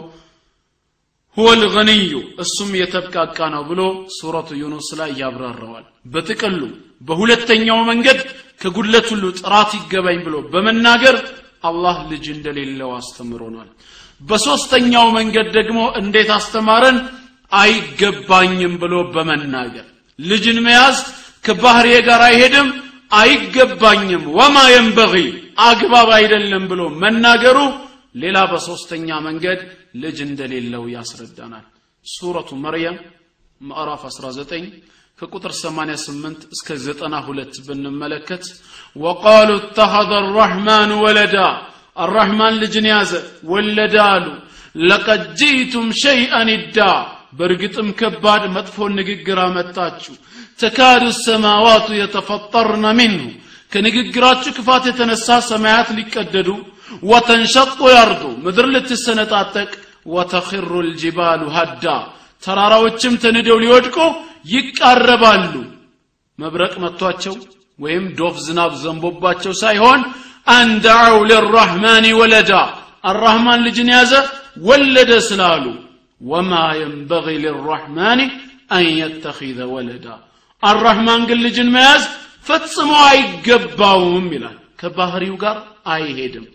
[SPEAKER 1] هو الغني እሱም የተብቃቃ ነው ብሎ ሱረቱ ዩኑስ ላይ ያብራረዋል በጥቅሉ በሁለተኛው መንገድ ከጉድለት ሁሉ ጥራት ይገባኝ ብሎ በመናገር አላህ ልጅ እንደሌለው አስተምሮናል። በሶስተኛው መንገድ ደግሞ እንዴት አስተማረን? አይገባኝም ብሎ በመናገር ልጅን መያዝ ከባህሪዬ ጋር አይሄድም አይገባኝም ወማ የንበጊ አግባብ አይደለም ብሎ መናገሩ ሌላ በሶስተኛ መንገድ ልጅ እንደሌለው ያስረዳናል። ሱረቱ መርየም ምዕራፍ 19 ከቁጥር 88 እስከ 92 ብንመለከት ወቃሉ እተኸذ አራሕማን ወለዳ አራሕማን ልጅን ያዘ ወለደ አሉ። ለቀድ ጂቱም ሸይአን ይዳ በእርግጥም ከባድ መጥፎ ንግግር አመጣችሁ። ተካዱ ሰማዋቱ የተፈጠርነ ሚንሁ ከንግግራችሁ ክፋት የተነሳ ሰማያት ሊቀደዱ ወተንሸጡ ያርዱ ምድር ልትሰነጣጠቅ ወተኽሩ ልጅባሉ ሀዳ ተራራዎችም ተንደው ሊወድቁ ይቃረባሉ። መብረቅ መጥቷቸው ወይም ዶፍ ዝናብ ዘንቦባቸው ሳይሆን አንዳው ልራሕማን ወለዳ። አራህማን ልጅን ያዘ ወለደ ስላሉ ወማ የንበغ ልራሕማን አን የተኪዘ ወለዳ። አራህማን ግን ልጅን መያዝ ፈጽሞ አይገባውም ይላል። ከባህሪው ጋር አይሄድም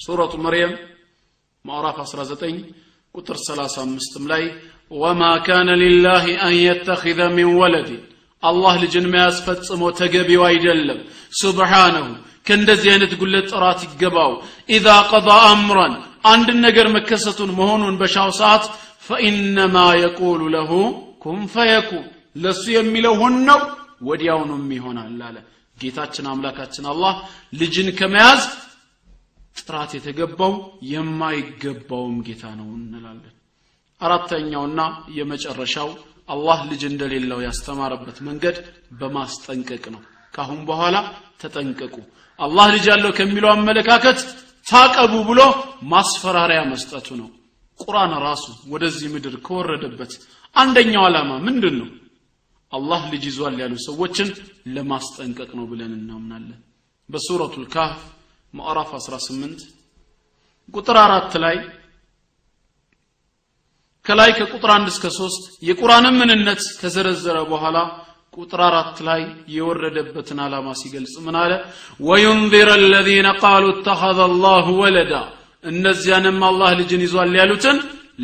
[SPEAKER 1] ሱረቱ መርየም ማዕራፍ 19 ቁጥር 35 ላይ ወማ ካነ ሊላህ አን የተኪዘ ሚን ወለድን አላህ ልጅን መያዝ ፈጽሞ ተገቢው አይደለም። ሱብሓነሁ ከእንደዚህ አይነት ጉለት ጥራት ይገባው። ኢዛ ቀضى አምራን አንድን ነገር መከሰቱን መሆኑን በሻው ሰዓት ፈኢነማ የቁሉ ለሁ ኩን ፈየኩን ለሱ የሚለው ሁን ነው ወዲያውኑም ይሆናል አለ። ጌታችን አምላካችን አላህ ልጅን ከመያዝ ጥራት የተገባው የማይገባውም ጌታ ነው እንላለን። አራተኛውና የመጨረሻው አላህ ልጅ እንደሌለው ያስተማረበት መንገድ በማስጠንቀቅ ነው። ካሁን በኋላ ተጠንቀቁ። አላህ ልጅ ያለው ከሚለው አመለካከት ታቀቡ ብሎ ማስፈራሪያ መስጠቱ ነው። ቁርአን ራሱ ወደዚህ ምድር ከወረደበት አንደኛው ዓላማ ምንድን ነው አላህ ልጅ ይዟል ያሉ ሰዎችን ለማስጠንቀቅ ነው ብለን እናምናለን። በሱረቱ ልካህፍ ማዕራፍ 18 ቁጥር አራት ላይ ከላይ ከቁጥር አንድ እስከ ሶስት የቁርአንን ምንነት ከዘረዘረ በኋላ ቁጥር አራት ላይ የወረደበትን ዓላማ ሲገልጽ ምን አለ? ወዩንዚረ አለዚነ ቃሉ እተኸዘ አላሁ ወለዳ እነዚያንም አላህ ልጅን ይዟል ያሉትን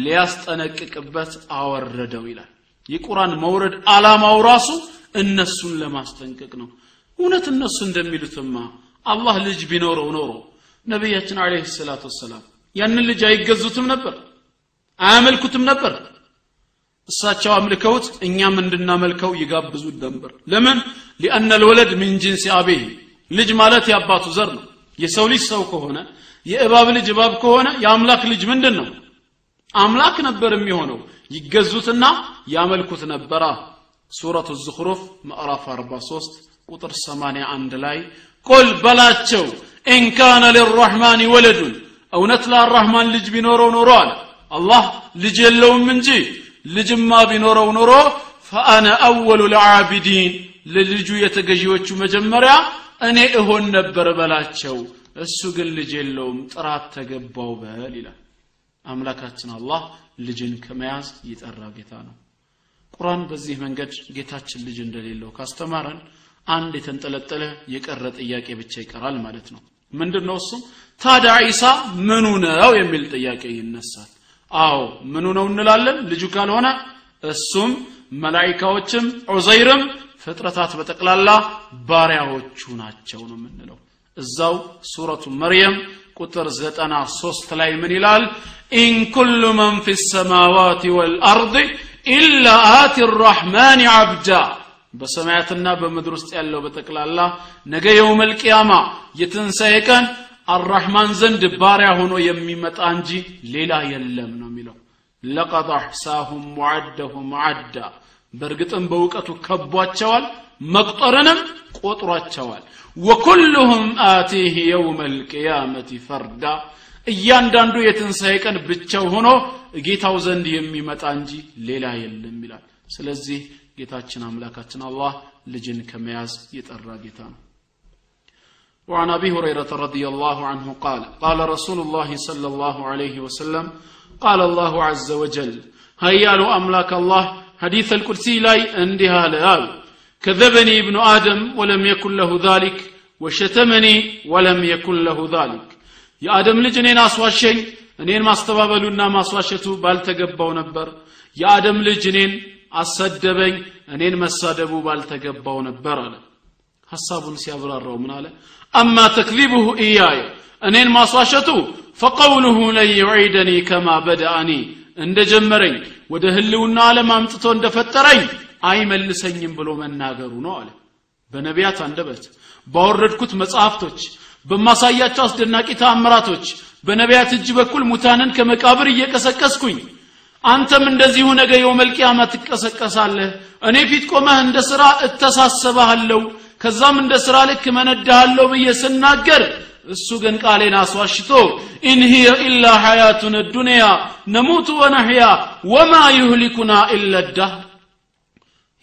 [SPEAKER 1] ሊያስጠነቅቅበት አወረደው ይላል። የቁርአን መውረድ ዓላማው ራሱ እነሱን ለማስጠንቀቅ ነው። እውነት እነሱ እንደሚሉትማ አላህ ልጅ ቢኖረው ኖሮ ነቢያችን عليه الصلاة والسلام ያንን ልጅ አይገዙትም ነበር አያመልኩትም ነበር። እሳቸው አምልከውት እኛም እንድናመልከው ይጋብዙት ነበር። ለምን? لأن الولد من جنس أبيه ልጅ ማለት የአባቱ ዘር ነው። የሰው ልጅ ሰው ከሆነ የእባብ ልጅ እባብ ከሆነ የአምላክ ልጅ ምንድን ነው አምላክ ነበር የሚሆነው። ይገዙትና ያመልኩት ነበራ። ሱረቱ ዝኽሩፍ ምዕራፍ 43 ቁጥር 81 ላይ ቁል በላቸው። ኢንካነ ሊራሕማን ወለዱን። እውነት ለአራህማን ልጅ ቢኖረው ኖሮ አለ። አላህ ልጅ የለውም እንጂ ልጅማ ቢኖረው ኖሮ ፈአነ አወሉ ልዓቢዲን ለልጁ የተገዢዎቹ መጀመሪያ እኔ እሆን ነበር በላቸው። እሱ ግን ልጅ የለውም ጥራት ተገባው በል ይላል። አምላካችን አላህ ልጅን ከመያዝ የጠራ ጌታ ነው። ቁርአን በዚህ መንገድ ጌታችን ልጅ እንደሌለው ካስተማረን አንድ የተንጠለጠለ የቀረ ጥያቄ ብቻ ይቀራል ማለት ነው። ምንድን ነው እሱም ታዲያ ዒሳ ምኑ ነው የሚል ጥያቄ ይነሳል። አዎ ምኑ ነው እንላለን? ልጁ ካልሆነ እሱም መላይካዎችም ዑዘይርም ፍጥረታት በጠቅላላ ባሪያዎቹ ናቸው ነው የምንለው። እዛው ሱረቱ መርየም ቁጥር ዘጠና ሶስት ላይ ምን ይላል? إن كل من في السماوات والأرض إلا آتي الرحمن عبدا በሰማያትና በምድር ውስጥ ያለው በጠቅላላ ነገ يوم القيامة የትንሣኤ ቀን الرحمن ዘንድ ባሪያ ሆኖ የሚመጣ እንጂ ሌላ የለም ነው የሚለው። لقد أحصاهم وعدهم عدا በእርግጥም በእውቀቱ ከቧቸዋል መቁጠርንም ቆጥሯቸዋል። ወኩልሁም አቲህ የውመ ልቅያመት ፈርዳ። እያንዳንዱ የትንሣኤ ቀን ብቻው ሆኖ ጌታው ዘንድ የሚመጣ እንጂ ሌላ የለም ይላል። ስለዚህ ጌታችን አምላካችን አላህ ልጅን ከመያዝ የጠራ ጌታ ነው وعن ابي هريره رضي الله عنه قال قال رسول الله صلى الله عليه وسلم قال الله عز وجل هيا له املاك الله حديث القدسي لاي اندها لال كذبني ابن ادم ولم يكن له ذلك وشتمني ولم يكن له ذلك يا ادم ልጅ እኔን አስዋሸኝ እኔን ማስተባበሉና ማስዋሸቱ ባልተገባው ነበር የአደም ልጅ እኔን አሰደበኝ እኔን መሳደቡ ባልተገባው ነበር አለ። ሐሳቡን ሲያብራራው ምን አለ? አማ ተክዚቡሁ ኢያየ እኔን ማስዋሸቱ ፈቀውሉሁ ለን ዩዒደኒ ከማ በደአኒ እንደ ጀመረኝ ወደ ህልውና ዓለም አምጥቶ እንደፈጠረኝ አይመልሰኝም ብሎ መናገሩ ነው አለ። በነቢያት አንደበት ባወረድኩት መጽሐፍቶች በማሳያቸው አስደናቂ ተአምራቶች በነቢያት እጅ በኩል ሙታንን ከመቃብር እየቀሰቀስኩኝ አንተም እንደዚሁ ነገ የውመል ቂያማ ትቀሰቀሳለህ። እኔ ፊት ቆመህ እንደ ሥራ እተሳሰበሃለሁ ከዛም እንደ ሥራ ልክ መነዳሃለሁ ብዬ ስናገር እሱ ግን ቃሌን አስዋሽቶ إن هي إلا حياتنا الدنيا نموت ونحيا وما يهلكنا إلا الدهر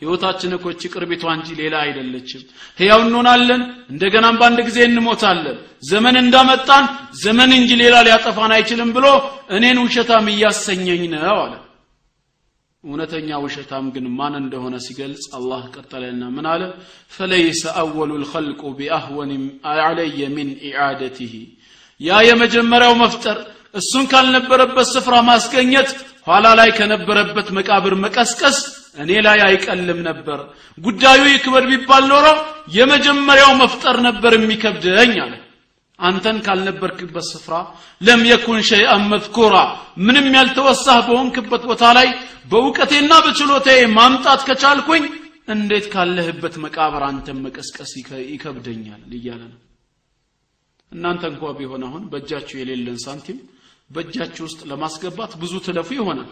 [SPEAKER 1] ህይወታችን እኮ ቅርቢቷ እንጂ ሌላ አይደለችም። ህያው እንሆናለን እንደገናም በአንድ ጊዜ እንሞታለን። ዘመን እንዳመጣን ዘመን እንጂ ሌላ ሊያጠፋን አይችልም ብሎ እኔን ውሸታም እያሰኘኝ ነው አለ። እውነተኛ ውሸታም ግን ማን እንደሆነ ሲገልጽ አላህ ቀጠለና ምን አለ? فليس أول الخلق بأهون አለየ ሚን ኢዓደትህ ያ የመጀመሪያው መፍጠር እሱን ካልነበረበት ስፍራ ማስገኘት ኋላ ላይ ከነበረበት መቃብር መቀስቀስ እኔ ላይ አይቀልም ነበር። ጉዳዩ ይክበር ቢባል ኖሮ የመጀመሪያው መፍጠር ነበር የሚከብደኝ አለ። አንተን ካልነበርክበት ስፍራ ለም የኩን ሸይአን መዝኩራ ምንም ያልተወሳህ በሆንክበት ቦታ ላይ በእውቀቴና በችሎታዬ ማምጣት ከቻልኩኝ እንዴት ካለህበት መቃብር አንተን መቀስቀስ ይከብደኛል? እያለ ነው። እናንተ እንኳ ቢሆን አሁን በእጃችሁ የሌለን ሳንቲም በእጃችሁ ውስጥ ለማስገባት ብዙ ትለፉ ይሆናል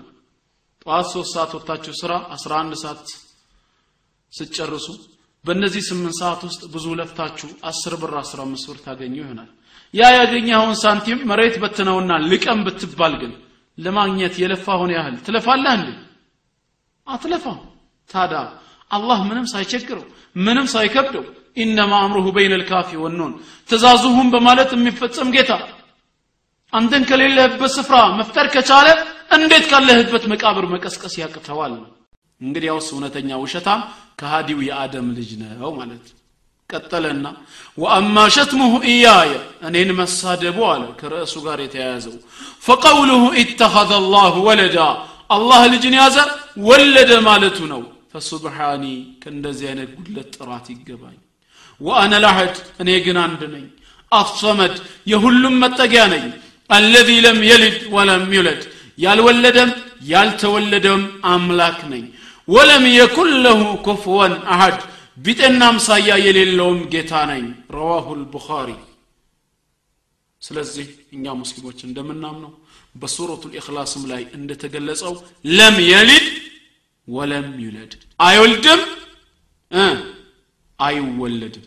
[SPEAKER 1] ጠዋት ሶስት ሰዓት ወጥታችሁ ስራ 11 ሰዓት ስጨርሱ በእነዚህ ስምንት ሰዓት ውስጥ ብዙ ለፍታችሁ አስር ብር አስራ አምስት ብር ታገኙ ይሆናል። ያ ያገኘኸውን ሳንቲም መሬት በትነውና ልቀም ብትባል ግን ለማግኘት የለፋውን ያህል ትለፋለህ እንዴ? አትለፋም። ታዲያ አላህ ምንም ሳይቸግረው ምንም ሳይከብደው ኢነማ አምሩሁ በይነ ልካፊ ወኖን ትእዛዙሁም በማለት የሚፈጸም ጌታ አንተን ከሌለህበት ስፍራ መፍጠር ከቻለ እንዴት ካለህበት መቃብር መቀስቀስ ያቅተዋል? እንግዲያውስ እውነተኛ ውሸታም ከሃዲው የአደም ልጅ ነው ማለት ቀጠለና ወአማ ሸትሙሁ ኢያየ እኔን መሳደቡ አለ ከርዕሱ ጋር የተያያዘው። ፈቀውሉሁ ኢተኸذ አላሁ ወለዳ አላህ ልጅን ያዘ ወለደ ማለቱ ነው። ፈሱብሓኒ ከእንደዚህ አይነት ጉድለት ጥራት ይገባኝ። ወአነ ላሐድ እኔ ግን አንድ ነኝ። አሰመድ የሁሉም መጠጊያ ነኝ። አለዚ ለም የልድ ወለም ዩለድ ያልወለደም ያልተወለደም አምላክ ነኝ። ወለም የኩን ለሁ ኩፍወን አሐድ ቢጤና አምሳያ የሌለውም ጌታ ነኝ። ረዋሁ ልቡኻሪ ስለዚህ እኛ ሙስሊሞች እንደምናምነው በሱረቱ ልእክላስም ላይ እንደተገለጸው ለም የሊድ ወለም ዩለድ። አይወልድም አይወለድም።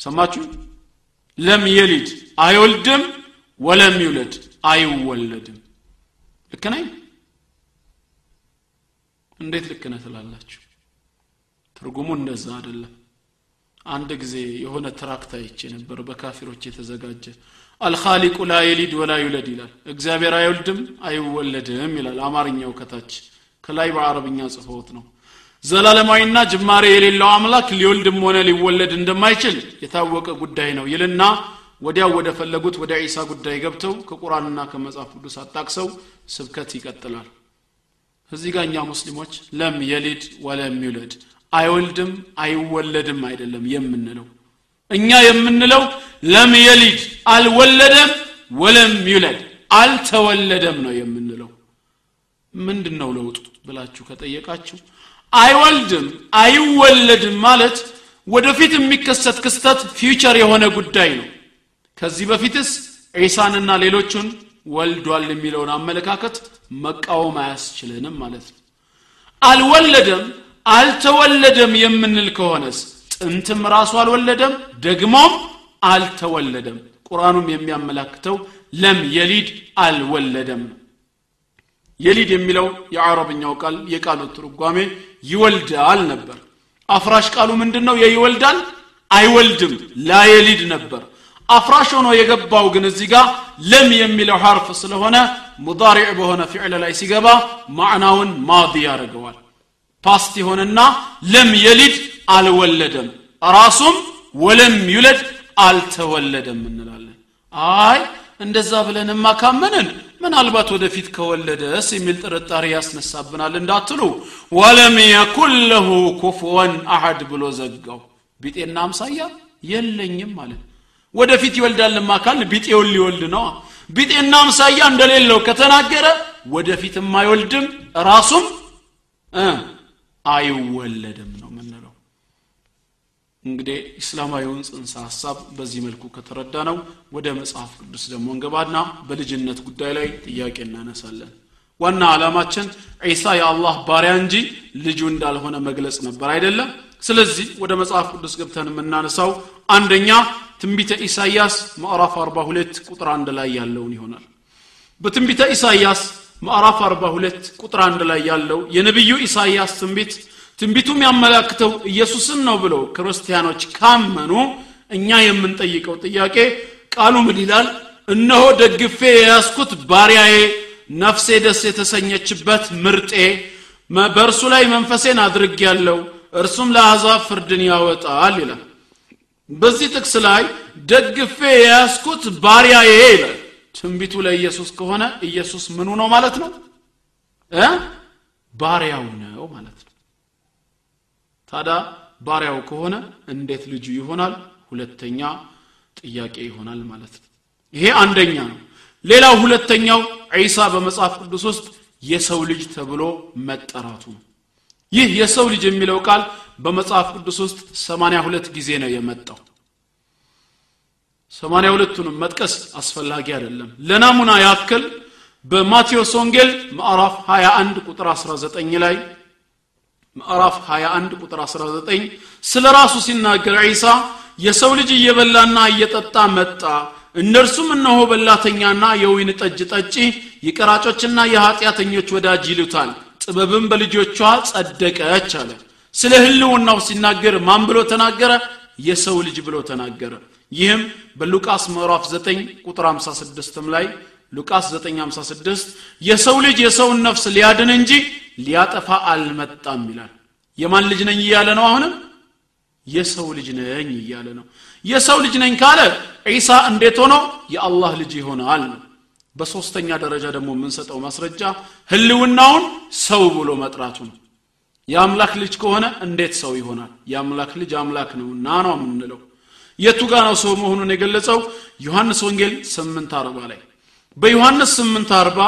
[SPEAKER 1] ሰማችሁ? ለም የሊድ አይወልድም ወለም ይውለድ አይወለድም። ልክ ነኝ? እንዴት ልክ ነህ ትላላችሁ? ትርጉሙ እንደዛ አይደለም። አንድ ጊዜ የሆነ tract አይቼ ነበር በካፊሮች የተዘጋጀ። الخالق لا يلد ولا يولد ይላል። እግዚአብሔር አይወልድም አይወለድም ይላል አማርኛው ከታች። ከላይ በአረብኛ ጽፈውት ነው። ዘላለማዊና ጅማሬ የሌለው አምላክ ሊወልድም ሆነ ሊወለድ እንደማይችል የታወቀ ጉዳይ ነው ይልና ወዲያው ወደ ፈለጉት ወደ ዒሳ ጉዳይ ገብተው ከቁርአንና ከመጽሐፍ ቅዱስ አጣቅሰው ስብከት ይቀጥላል። እዚህ ጋር እኛ ሙስሊሞች ለም የሊድ ወለም ይውለድ አይወልድም አይወለድም አይደለም የምንለው። እኛ የምንለው ለም የሊድ አልወለደም ወለም ይውለድ አልተወለደም ነው የምንለው። ምንድን ነው ለውጡ ብላችሁ ከጠየቃችሁ አይወልድም አይወለድም ማለት ወደፊት የሚከሰት ክስተት ፊውቸር የሆነ ጉዳይ ነው ከዚህ በፊትስ ዒሳንና ሌሎቹን ወልዷል የሚለውን አመለካከት መቃወም አያስችለንም ማለት ነው። አልወለደም አልተወለደም የምንል ከሆነስ ጥንትም ራሱ አልወለደም ደግሞም አልተወለደም። ቁርአኑም የሚያመላክተው ለም የሊድ አልወለደም የሊድ የሚለው የአረብኛው ቃል የቃሉ ትርጓሜ ይወልዳል ነበር። አፍራሽ ቃሉ ምንድን ነው የይወልዳል? አይወልድም። لا يلد ነበር አፍራሽ ሆኖ የገባው ግን እዚህ ጋር لم የሚለው حرف ስለሆነ مضارع በሆነ فعل ላይ ሲገባ معنى ውን ماضي ያደርገዋል። past የሆነና لم يلد አልወለደም። ራሱም ولم يولد አልተወለደም እንላለን። አይ እንደዛ ብለንማ ካመንን ምናልባት ወደፊት ከወለደስ የሚል ጥርጣሬ ያስነሳብናል እንዳትሉ። ወለም የኩን ለሁ ኩፍወን አሐድ ብሎ ዘጋው። ቢጤና አምሳያ የለኝም ማለት ወደፊት ይወልዳልማ ካል ቢጤውን ሊወልድ ነው። ቢጤና አምሳያ እንደሌለው ከተናገረ ወደፊትም አይወልድም ራሱም አይወለድም ነው ምንለው እንግዲህ እስላማዊውን ጽንሰ ሀሳብ በዚህ መልኩ ከተረዳ ነው ወደ መጽሐፍ ቅዱስ ደግሞ እንገባና በልጅነት ጉዳይ ላይ ጥያቄ እናነሳለን። ዋና ዓላማችን ዒሳ የአላህ ባሪያ እንጂ ልጁ እንዳልሆነ መግለጽ ነበር አይደለም? ስለዚህ ወደ መጽሐፍ ቅዱስ ገብተን የምናነሳው አንደኛ ትንቢተ ኢሳይያስ ምዕራፍ 42 ቁጥር አንድ ላይ ያለውን ይሆናል። በትንቢተ ኢሳይያስ ምዕራፍ 42 ቁጥር አንድ ላይ ያለው የነቢዩ ኢሳይያስ ትንቢት ትንቢቱም ያመላክተው ኢየሱስን ነው ብለው ክርስቲያኖች ካመኑ እኛ የምንጠይቀው ጥያቄ ቃሉ ምን ይላል? እነሆ ደግፌ የያዝኩት ባሪያዬ ነፍሴ ደስ የተሰኘችበት ምርጤ በእርሱ ላይ መንፈሴን አድርግ ያለው እርሱም ለአሕዛብ ፍርድን ያወጣል ይላል በዚህ ጥቅስ ላይ ደግፌ የያዝኩት ባሪያዬ ይላል። ትንቢቱ ለኢየሱስ ከሆነ ኢየሱስ ምኑ ነው ማለት ነው? ባሪያው ነው ማለት ነው። ታዲያ ባሪያው ከሆነ እንዴት ልጁ ይሆናል? ሁለተኛ ጥያቄ ይሆናል ማለት ነው። ይሄ አንደኛ ነው። ሌላው ሁለተኛው ዒሳ በመጽሐፍ ቅዱስ ውስጥ የሰው ልጅ ተብሎ መጠራቱ ነው ይህ የሰው ልጅ የሚለው ቃል በመጽሐፍ ቅዱስ ውስጥ 82 ጊዜ ነው የመጣው። 82ቱንም መጥቀስ አስፈላጊ አይደለም። ለናሙና ያክል በማቴዎስ ወንጌል ምዕራፍ 21 ቁጥር 19 ላይ ምዕራፍ 21 ቁጥር 19 ስለ ራሱ ሲናገር ዒሳ የሰው ልጅ እየበላና እየጠጣ መጣ። እነርሱም እነሆ በላተኛና የወይን ጠጅ ጠጪ የቀራጮችና የኃጢአተኞች ወዳጅ ይሉታል ጥበብም በልጆቿ ጸደቀች አለ። ስለ ህልውናው ሲናገር ማን ብሎ ተናገረ? የሰው ልጅ ብሎ ተናገረ። ይህም በሉቃስ ምዕራፍ 9 ቁጥር 56 ላይ ሉቃስ 956 የሰው ልጅ የሰውን ነፍስ ሊያድን እንጂ ሊያጠፋ አልመጣም ይላል። የማን ልጅ ነኝ እያለ ነው አሁንም? የሰው ልጅ ነኝ እያለ ነው። የሰው ልጅ ነኝ ካለ ዒሳ እንዴት ሆኖ? የአላህ ልጅ ይሆናል ነው በሶስተኛ ደረጃ ደግሞ የምንሰጠው ማስረጃ ህልውናውን ሰው ብሎ መጥራቱ ነው። የአምላክ ልጅ ከሆነ እንዴት ሰው ይሆናል? የአምላክ ልጅ አምላክ ነውና ነው የምንለው። የቱ ጋ ነው ሰው መሆኑን የገለጸው? ዮሐንስ ወንጌል 8 አርባ ላይ። በዮሐንስ 8 አርባ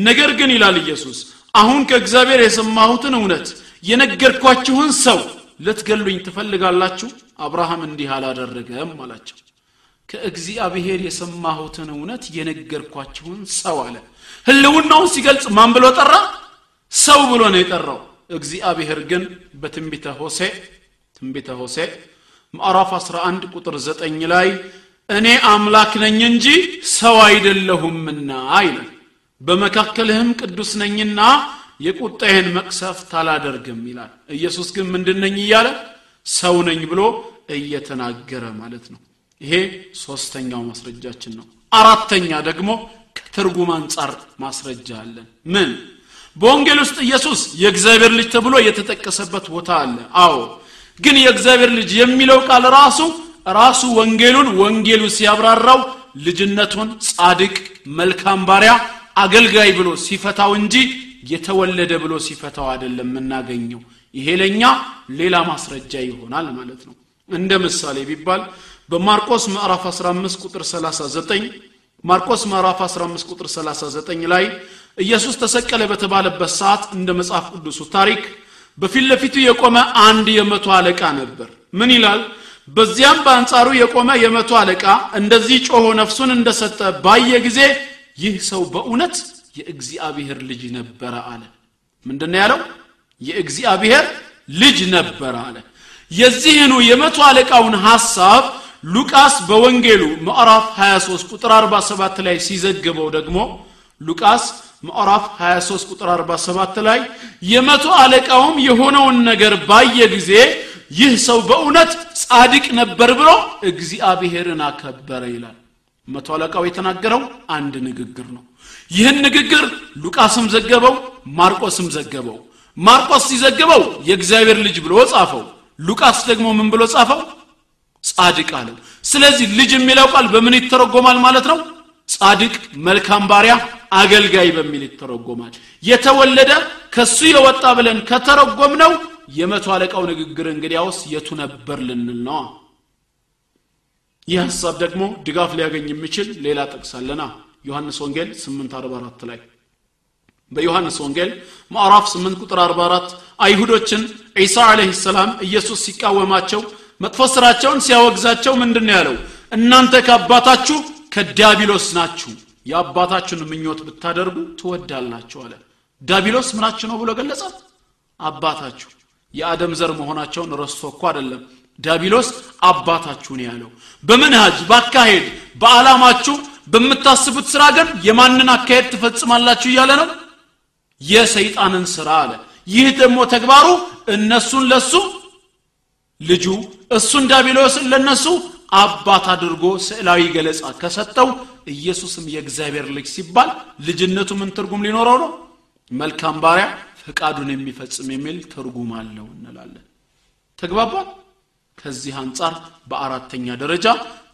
[SPEAKER 1] ነገር ግን ይላል ኢየሱስ አሁን ከእግዚአብሔር የሰማሁትን እውነት የነገርኳችሁን ሰው ልትገሉኝ ትፈልጋላችሁ? አብርሃም እንዲህ አላደረገም አላቸው ከእግዚአብሔር የሰማሁትን እውነት የነገርኳችሁን ሰው አለ። ህልውናውን ሲገልጽ ማን ብሎ ጠራ? ሰው ብሎ ነው የጠራው። እግዚአብሔር ግን በትንቢተ ሆሴ ትንቢተ ሆሴ ምዕራፍ 11 ቁጥር 9 ላይ እኔ አምላክ ነኝ እንጂ ሰው አይደለሁምና ይላል። በመካከልህም ቅዱስ ነኝና የቁጣዬን መቅሰፍት አላደርግም ይላል። ኢየሱስ ግን ምንድነኝ እያለ ሰው ነኝ ብሎ እየተናገረ ማለት ነው ይሄ ሶስተኛው ማስረጃችን ነው። አራተኛ ደግሞ ከትርጉም አንጻር ማስረጃ አለን። ምን? በወንጌል ውስጥ ኢየሱስ የእግዚአብሔር ልጅ ተብሎ የተጠቀሰበት ቦታ አለ። አዎ። ግን የእግዚአብሔር ልጅ የሚለው ቃል ራሱ ራሱ ወንጌሉን ወንጌሉ ሲያብራራው ልጅነቱን ጻድቅ መልካም ባሪያ አገልጋይ ብሎ ሲፈታው እንጂ የተወለደ ብሎ ሲፈታው አይደለም የምናገኘው። ይሄ ለኛ ሌላ ማስረጃ ይሆናል ማለት ነው። እንደ ምሳሌ ቢባል በማርቆስ ምዕራፍ 15 ቁጥር 39 ማርቆስ ምዕራፍ 15 ቁጥር 39 ላይ ኢየሱስ ተሰቀለ በተባለበት ሰዓት እንደ መጽሐፍ ቅዱሱ ታሪክ በፊት ለፊቱ የቆመ አንድ የመቶ አለቃ ነበር። ምን ይላል? በዚያም በአንጻሩ የቆመ የመቶ አለቃ እንደዚህ ጮሆ ነፍሱን እንደሰጠ ባየ ጊዜ ይህ ሰው በእውነት የእግዚአብሔር ልጅ ነበረ አለ። ምንድነው ያለው? የእግዚአብሔር ልጅ ነበረ አለ። የዚህኑ የመቶ አለቃውን ሐሳብ ሉቃስ በወንጌሉ ምዕራፍ 23 ቁጥር 47 ላይ ሲዘግበው ደግሞ ሉቃስ ምዕራፍ 23 ቁጥር 47 ላይ የመቶ አለቃውም የሆነውን ነገር ባየ ጊዜ ይህ ሰው በእውነት ጻድቅ ነበር ብሎ እግዚአብሔርን አከበረ ይላል። መቶ አለቃው የተናገረው አንድ ንግግር ነው። ይህን ንግግር ሉቃስም ዘገበው ማርቆስም ዘገበው። ማርቆስ ሲዘግበው የእግዚአብሔር ልጅ ብሎ ጻፈው። ሉቃስ ደግሞ ምን ብሎ ጻፈው ጻድቅ አለው። ስለዚህ ልጅ የሚለው ቃል በምን ይተረጎማል ማለት ነው? ጻድቅ መልካም ባሪያ አገልጋይ በሚል ይተረጎማል። የተወለደ ከሱ የወጣ ብለን ከተረጎም ነው የመቶ አለቃው ንግግር እንግዲያውስ የቱ ነበር ልንል ነው? ይህ ሀሳብ ደግሞ ድጋፍ ሊያገኝ የሚችል ሌላ ጠቅሳለና ዮሐንስ ወንጌል 844 ላይ በዮሐንስ ወንጌል ማዕራፍ 8 ቁጥር 44 አይሁዶችን ዒሳ አለህ ሰላም ኢየሱስ ሲቃወማቸው መጥፎ ስራቸውን ሲያወግዛቸው ምንድን ያለው? እናንተ ከአባታችሁ ከዲያብሎስ ናችሁ። የአባታችሁን ምኞት ብታደርጉ ትወዳላችሁ አለ። ዳቢሎስ ምናችሁ ነው ብሎ ገለጻት አባታችሁ። የአደም ዘር መሆናቸውን ረስቶ እኮ አይደለም። ዳቢሎስ አባታችሁን ያለው። በመንሃጅ ባካሄድ በዓላማችሁ በምታስቡት ስራ ግን የማንን አካሄድ ትፈጽማላችሁ እያለ ነው? የሰይጣንን ስራ አለ። ይህ ደግሞ ተግባሩ እነሱን ለሱ ልጁ እሱን ዳቢሎስን ለነሱ አባት አድርጎ ስዕላዊ ገለጻ ከሰጠው ኢየሱስም የእግዚአብሔር ልጅ ሲባል ልጅነቱ ምን ትርጉም ሊኖረው ነው? መልካም ባሪያ ፍቃዱን የሚፈጽም የሚል ትርጉም አለው እንላለን። ተግባባል ከዚህ አንጻር በአራተኛ ደረጃ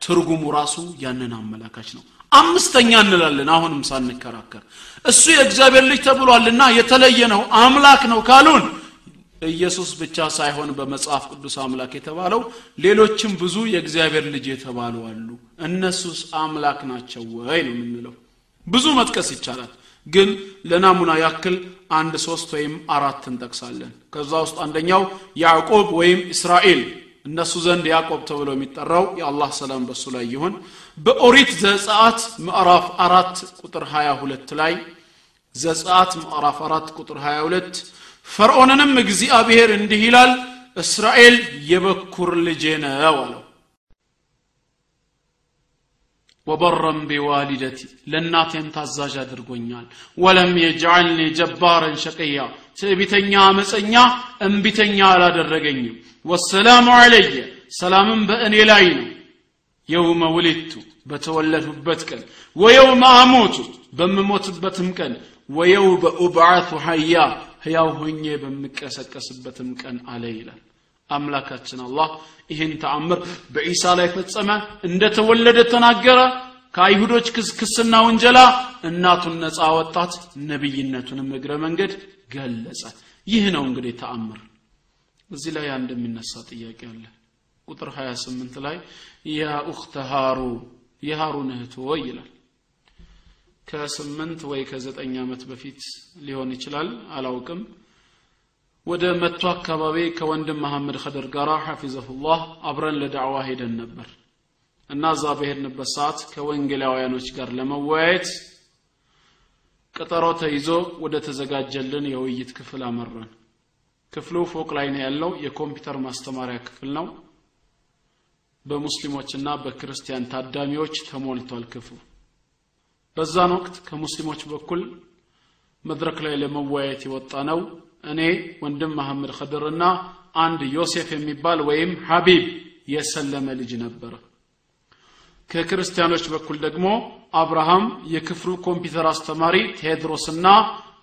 [SPEAKER 1] ትርጉሙ ራሱ ያንን አመላካች ነው። አምስተኛ እንላለን አሁንም ሳንከራከር። እሱ የእግዚአብሔር ልጅ ተብሏልና የተለየ ነው አምላክ ነው ካሉን ኢየሱስ ብቻ ሳይሆን በመጽሐፍ ቅዱስ አምላክ የተባለው ሌሎችም ብዙ የእግዚአብሔር ልጅ የተባሉ አሉ። እነሱስ አምላክ ናቸው ወይ ነው የምንለው። ብዙ መጥቀስ ይቻላል ግን ለናሙና ያክል አንድ ሶስት ወይም አራት እንጠቅሳለን። ከዛ ውስጥ አንደኛው ያዕቆብ ወይም እስራኤል። እነሱ ዘንድ ያዕቆብ ተብሎ የሚጠራው የአላህ ሰላም በሱ ላይ ይሁን። በኦሪት ዘጸአት ምዕራፍ አራት ቁጥር 22 ላይ ዘጸአት ምዕራፍ አራት ቁጥር 22 ፈርዖንንም እግዚአብሔር እንዲህ ይላል እስራኤል የበኩር ልጄ ነው አለው። ወበረም ቢዋሊደቲ ለእናቴም ታዛዥ አድርጎኛል። ወለም የጅዓልኒ ጀባረን ሸቅያ ትዕቢተኛ አመፀኛ እምቢተኛ አላደረገኝም። ወሰላሙ አለየ ሰላምም በእኔ ላይ ነው። የውመ ውሊድቱ በተወለድሁበት ቀን። ወየውመ አሞቱ በምሞትበትም ቀን። ወየውመ ኡብዓቱ ሐያ ሕያው ሆኜ በምቀሰቀስበትም ቀን አለ ይላል። አምላካችን አላህ ይህን ተአምር በኢሳ ላይ ፈጸመ እንደተወለደ ተናገረ ከአይሁዶች ክስክስና ውንጀላ እናቱን ነፃ ወጣት ነቢይነቱንም እግረ መንገድ ገለጸ። ይህ ነው እንግዲህ ተአምር። እዚህ ላይ አንድ የሚነሳ ጥያቄ አለ። ቁጥር 28 ላይ ያ ኡክተ ሃሩን የሃሩን እህት ይላል ከስምንት ወይ ከዘጠኝ ዓመት በፊት ሊሆን ይችላል። አላውቅም። ወደ መቶ አካባቢ ከወንድም መሐመድ ኸደር ጋር ሐፊዘሁላህ አብረን ለዳዕዋ ሄደን ነበር እና እዛ በሄድንበት ሰዓት ከወንጌላውያኖች ጋር ለመወያየት ቀጠሮ ተይዞ ወደ ተዘጋጀልን የውይይት ክፍል አመራን። ክፍሉ ፎቅ ላይ ነው ያለው። የኮምፒውተር ማስተማሪያ ክፍል ነው። በሙስሊሞችና በክርስቲያን ታዳሚዎች ተሞልቷል ክፍሉ በዛን ወቅት ከሙስሊሞች በኩል መድረክ ላይ ለመወያየት የወጣ ነው። እኔ ወንድም መሐመድ ኸድርና አንድ ዮሴፍ የሚባል ወይም ሐቢብ የሰለመ ልጅ ነበረ ከክርስቲያኖች በኩል ደግሞ አብርሃም የክፍሉ ኮምፒውተር አስተማሪ ቴድሮስና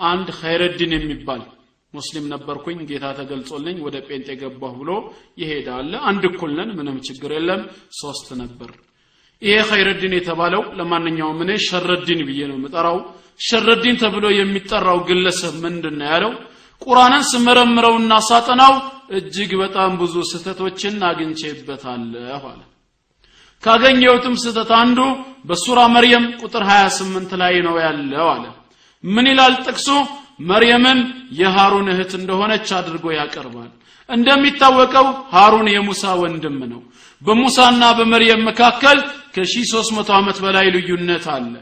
[SPEAKER 1] አንድ ኸይረዲን የሚባል ሙስሊም ነበርኩኝ። ጌታ ተገልጾልኝ ወደ ጴንጤ ገባሁ ብሎ ይሄዳል። አንድ እኩል ምንም ችግር የለም። ሶስት ነበር ይሄ ኸይረዲን የተባለው ለማንኛውም እኔ ሸረዲን ብዬ ነው የምጠራው። ሸረዲን ተብሎ የሚጠራው ግለሰብ ምንድን ነው ያለው? ቁርአንን ስመረምረውና ሳጠናው እጅግ በጣም ብዙ ስህተቶችን አግኝቼበታለሁ አለ። ካገኘሁትም ስህተት አንዱ በሱራ መርየም ቁጥር 28 ላይ ነው ያለው አለ። ምን ይላል ጥቅሱ? መርየምን የሃሩን እህት እንደሆነች አድርጎ ያቀርባል። እንደሚታወቀው ሃሩን የሙሳ ወንድም ነው በሙሳና በመርየም መካከል ከ1300 ዓመት በላይ ልዩነት አለ።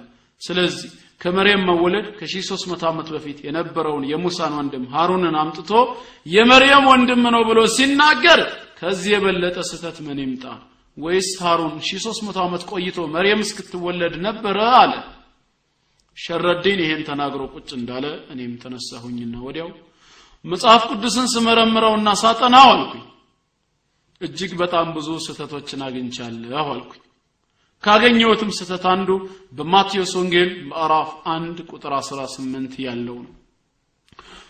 [SPEAKER 1] ስለዚህ ከመርየም መወለድ ከ1300 ዓመት በፊት የነበረውን የሙሳን ወንድም ሃሩንን አምጥቶ የመርየም ወንድም ነው ብሎ ሲናገር ከዚህ የበለጠ ስተት ምን ይምጣ? ወይስ ሃሩን 1300 ዓመት ቆይቶ መርየም እስክትወለድ ነበረ አለ። ሸረዲን ይሄን ተናግሮ ቁጭ እንዳለ እኔም ተነሳሁኝና ወዲያው መጽሐፍ ቅዱስን ስመረምረውና ሳጠናው አልኩኝ እጅግ በጣም ብዙ ስህተቶችን አግኝቻለሁ አልኩኝ። ካገኘሁትም ስህተት አንዱ በማቴዎስ ወንጌል ምዕራፍ 1 ቁጥር 18 ያለው ነው።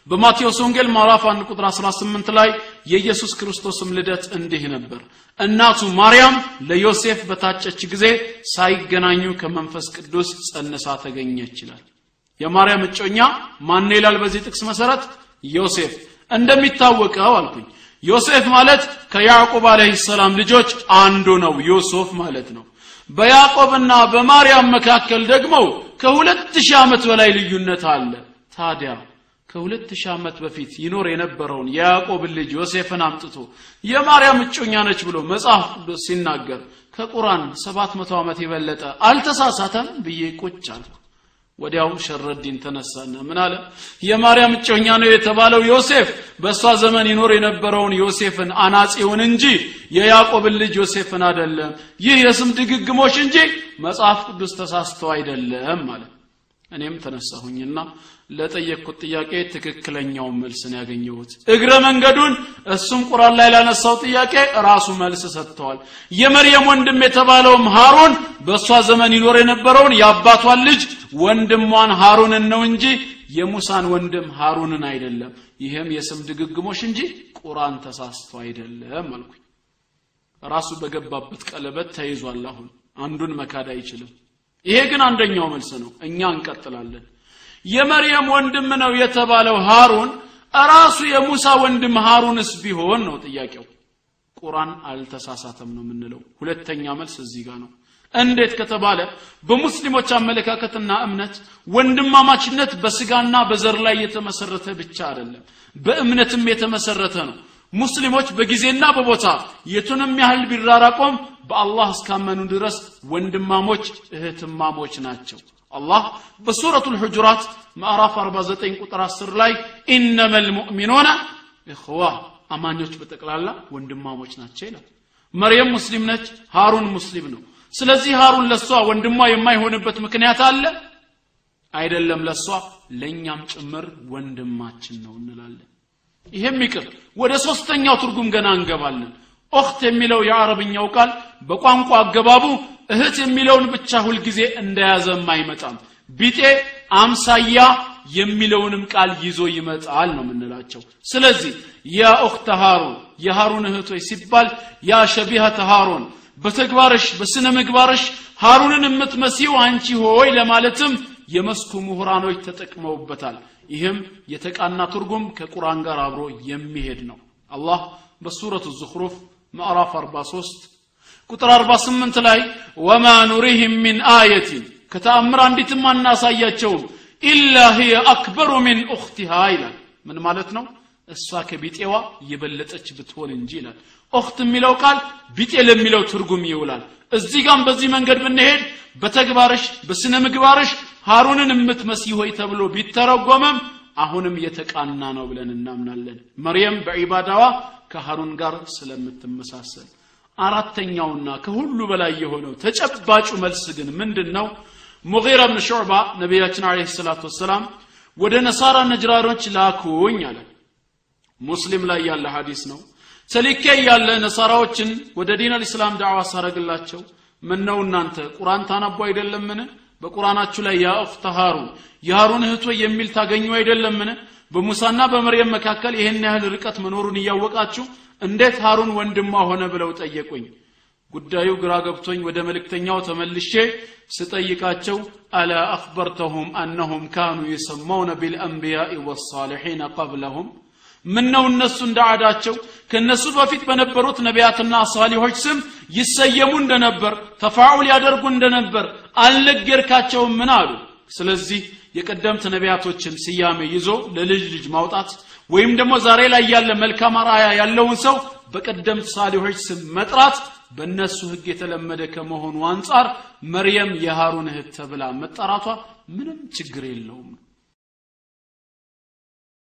[SPEAKER 1] በማቴዎስ ወንጌል ምዕራፍ 1 ቁጥር 18 ላይ የኢየሱስ ክርስቶስም ልደት እንዲህ ነበር። እናቱ ማርያም ለዮሴፍ በታጨች ጊዜ ሳይገናኙ ከመንፈስ ቅዱስ ጸንሳ ተገኘች ይላል። የማርያም እጮኛ ማን ይላል በዚህ ጥቅስ መሰረት? ዮሴፍ። እንደሚታወቀው አልኩኝ ዮሴፍ ማለት ከያዕቆብ አለህ ሰላም ልጆች አንዱ ነው። ዮሴፍ ማለት ነው። በያዕቆብና በማርያም መካከል ደግሞ ከሁለት ሺህ ዓመት በላይ ልዩነት አለ። ታዲያ ከሁለት ሺህ ዓመት በፊት ይኖር የነበረውን የያዕቆብን ልጅ ዮሴፍን አምጥቶ የማርያም እጮኛ ነች ብሎ መጽሐፍ ቅዱስ ሲናገር ከቁርአን ሰባት መቶ ዓመት የበለጠ አልተሳሳተም ብዬ ቁጭ አልኩ ወዲያው ሸረዲን ተነሳና ምን አለ? የማርያም እጮኛ ነው የተባለው ዮሴፍ በእሷ ዘመን ይኖር የነበረውን ዮሴፍን አናጺውን እንጂ የያዕቆብን ልጅ ዮሴፍን አይደለም። ይህ የስም ድግግሞች እንጂ መጽሐፍ ቅዱስ ተሳስቶ አይደለም ማለት እኔም ተነሳሁኝና ለጠየቅኩት ጥያቄ ትክክለኛውን መልስን ያገኘሁት። እግረ መንገዱን እሱም ቁራን ላይ ላነሳው ጥያቄ ራሱ መልስ ሰጥተዋል። የመርየም ወንድም የተባለውም ሃሩን በእሷ ዘመን ይኖር የነበረውን የአባቷን ልጅ ወንድሟን ሃሩንን ነው እንጂ የሙሳን ወንድም ሃሩንን አይደለም። ይህም የስም ድግግሞሽ እንጂ ቁራን ተሳስቶ አይደለም አልኩኝ። ራሱ በገባበት ቀለበት ተይዟል። አሁን አንዱን መካድ አይችልም። ይሄ ግን አንደኛው መልስ ነው። እኛ እንቀጥላለን። የመርየም ወንድም ነው የተባለው ሃሩን ራሱ የሙሳ ወንድም ሃሩንስ ቢሆን ነው ጥያቄው። ቁርአን አልተሳሳተም ነው የምንለው። ሁለተኛ መልስ እዚህ ጋር ነው እንዴት ከተባለ በሙስሊሞች አመለካከትና እምነት ወንድማማችነት በስጋና በዘር ላይ የተመሰረተ ብቻ አይደለም በእምነትም የተመሰረተ ነው። ሙስሊሞች በጊዜና በቦታ የቱንም ያህል ቢራራቆም በአላህ እስካመኑ ድረስ ወንድማሞች እህትማሞች ናቸው። አላህ በሱረቱ ልሑጁራት ምዕራፍ 49 ቁጥር 10 ላይ ኢነመ ልሙእሚኑነ እኽዋ አማኞች በጠቅላላ ወንድማሞች ናቸው ይላል። መርየም ሙስሊም ነች ሃሩን ሙስሊም ነው ስለዚህ ሃሩን ለሷ ወንድሟ የማይሆንበት ምክንያት አለ? አይደለም ለሷ ለእኛም ጭምር ወንድማችን ነው እንላለን። ይሄም ይቅር። ወደ ሶስተኛው ትርጉም ገና እንገባለን። ኦክት የሚለው የአረብኛው ቃል በቋንቋ አገባቡ እህት የሚለውን ብቻ ሁልጊዜ እንደያዘም አይመጣም። ቢጤ አምሳያ የሚለውንም ቃል ይዞ ይመጣል ነው የምንላቸው። ስለዚህ ያ ኦክተ ሃሩን የሃሩን እህቶች ሲባል ያ ሸቢሀተ ሃሩን በተግባርሽ በስነ ምግባርሽ ሃሩንን የምትመሲው አንቺ ሆይ ለማለትም የመስኩ ምሁራኖች ተጠቅመውበታል። ይህም የተቃና ትርጉም ከቁርአን ጋር አብሮ የሚሄድ ነው። አላህ በሱረቱ ዙኽሩፍ ምዕራፍ 43 ቁጥር 48 ላይ ወማ ኑሪህም ሚን አየትን ከተአምር አንዲትም አናሳያቸውም። إلا هي أكبر من أختها ይላል። ምን ማለት ነው? እሷ ከቢጤዋ የበለጠች ብትሆን እንጂ ይላል أخت የሚለው ቃል ቢጤ ለሚለው ትርጉም ይውላል። እዚህ ጋም በዚህ መንገድ ብንሄድ በተግባርሽ በስነ ምግባርሽ ሃሩንን የምትመሲ ሆይ ተብሎ ቢተረጎመም አሁንም የተቃና ነው ብለን እናምናለን። መርየም በዒባዳዋ ከሃሩን ጋር ስለምትመሳሰል አራተኛውና ከሁሉ በላይ የሆነው ተጨባጩ መልስ ግን ምንድን ነው ሙጊራ ብን ሹዕባ ነቢያችን አለ ሰላት ወሰላም ወደ ነሳራ ነጅራሮች ላኩኝ አለ። ሙስሊም ላይ ያለ ሐዲስ ነው ተልኬ ያለ ነሳራዎችን ወደ ዲን አልእስላም ዳዕዋ ሳረግላቸው ምን ነው እናንተ? ቁርአን ታነቡ አይደለምን? በቁርአናችሁ ላይ ያ እኽተ ሃሩን የሃሩን እህቶ የሚል ታገኙ አይደለምን? በሙሳና በመርየም መካከል ይህን ያህል ርቀት መኖሩን እያወቃችሁ እንዴት ሃሩን ወንድሟ ሆነ ብለው ጠየቁኝ። ጉዳዩ ግራ ገብቶኝ ወደ መልእክተኛው ተመልሼ ስጠይቃቸው አላ አኽበርተሁም አነሁም ካኑ ይሰማውነ ቢልአንቢያኢ ወሳሊሒነ ቀብለሁም ምን ነው እነሱ እንደ አዳቸው ከእነሱ በፊት በነበሩት ነቢያትና ሳሊሖች ስም ይሰየሙ እንደነበር ተፋዑል ያደርጉ እንደነበር አልነገርካቸውም። ምን አሉ? ስለዚህ የቀደምት ነቢያቶችን ስያሜ ይዞ ለልጅ ልጅ ማውጣት ወይም ደግሞ ዛሬ ላይ ያለ መልካም አርአያ ያለውን ሰው በቀደምት ሳሊሖች ስም መጥራት በእነሱ ህግ የተለመደ ከመሆኑ አንጻር መርየም የሃሩን እህት ተብላ መጠራቷ ምንም ችግር የለውም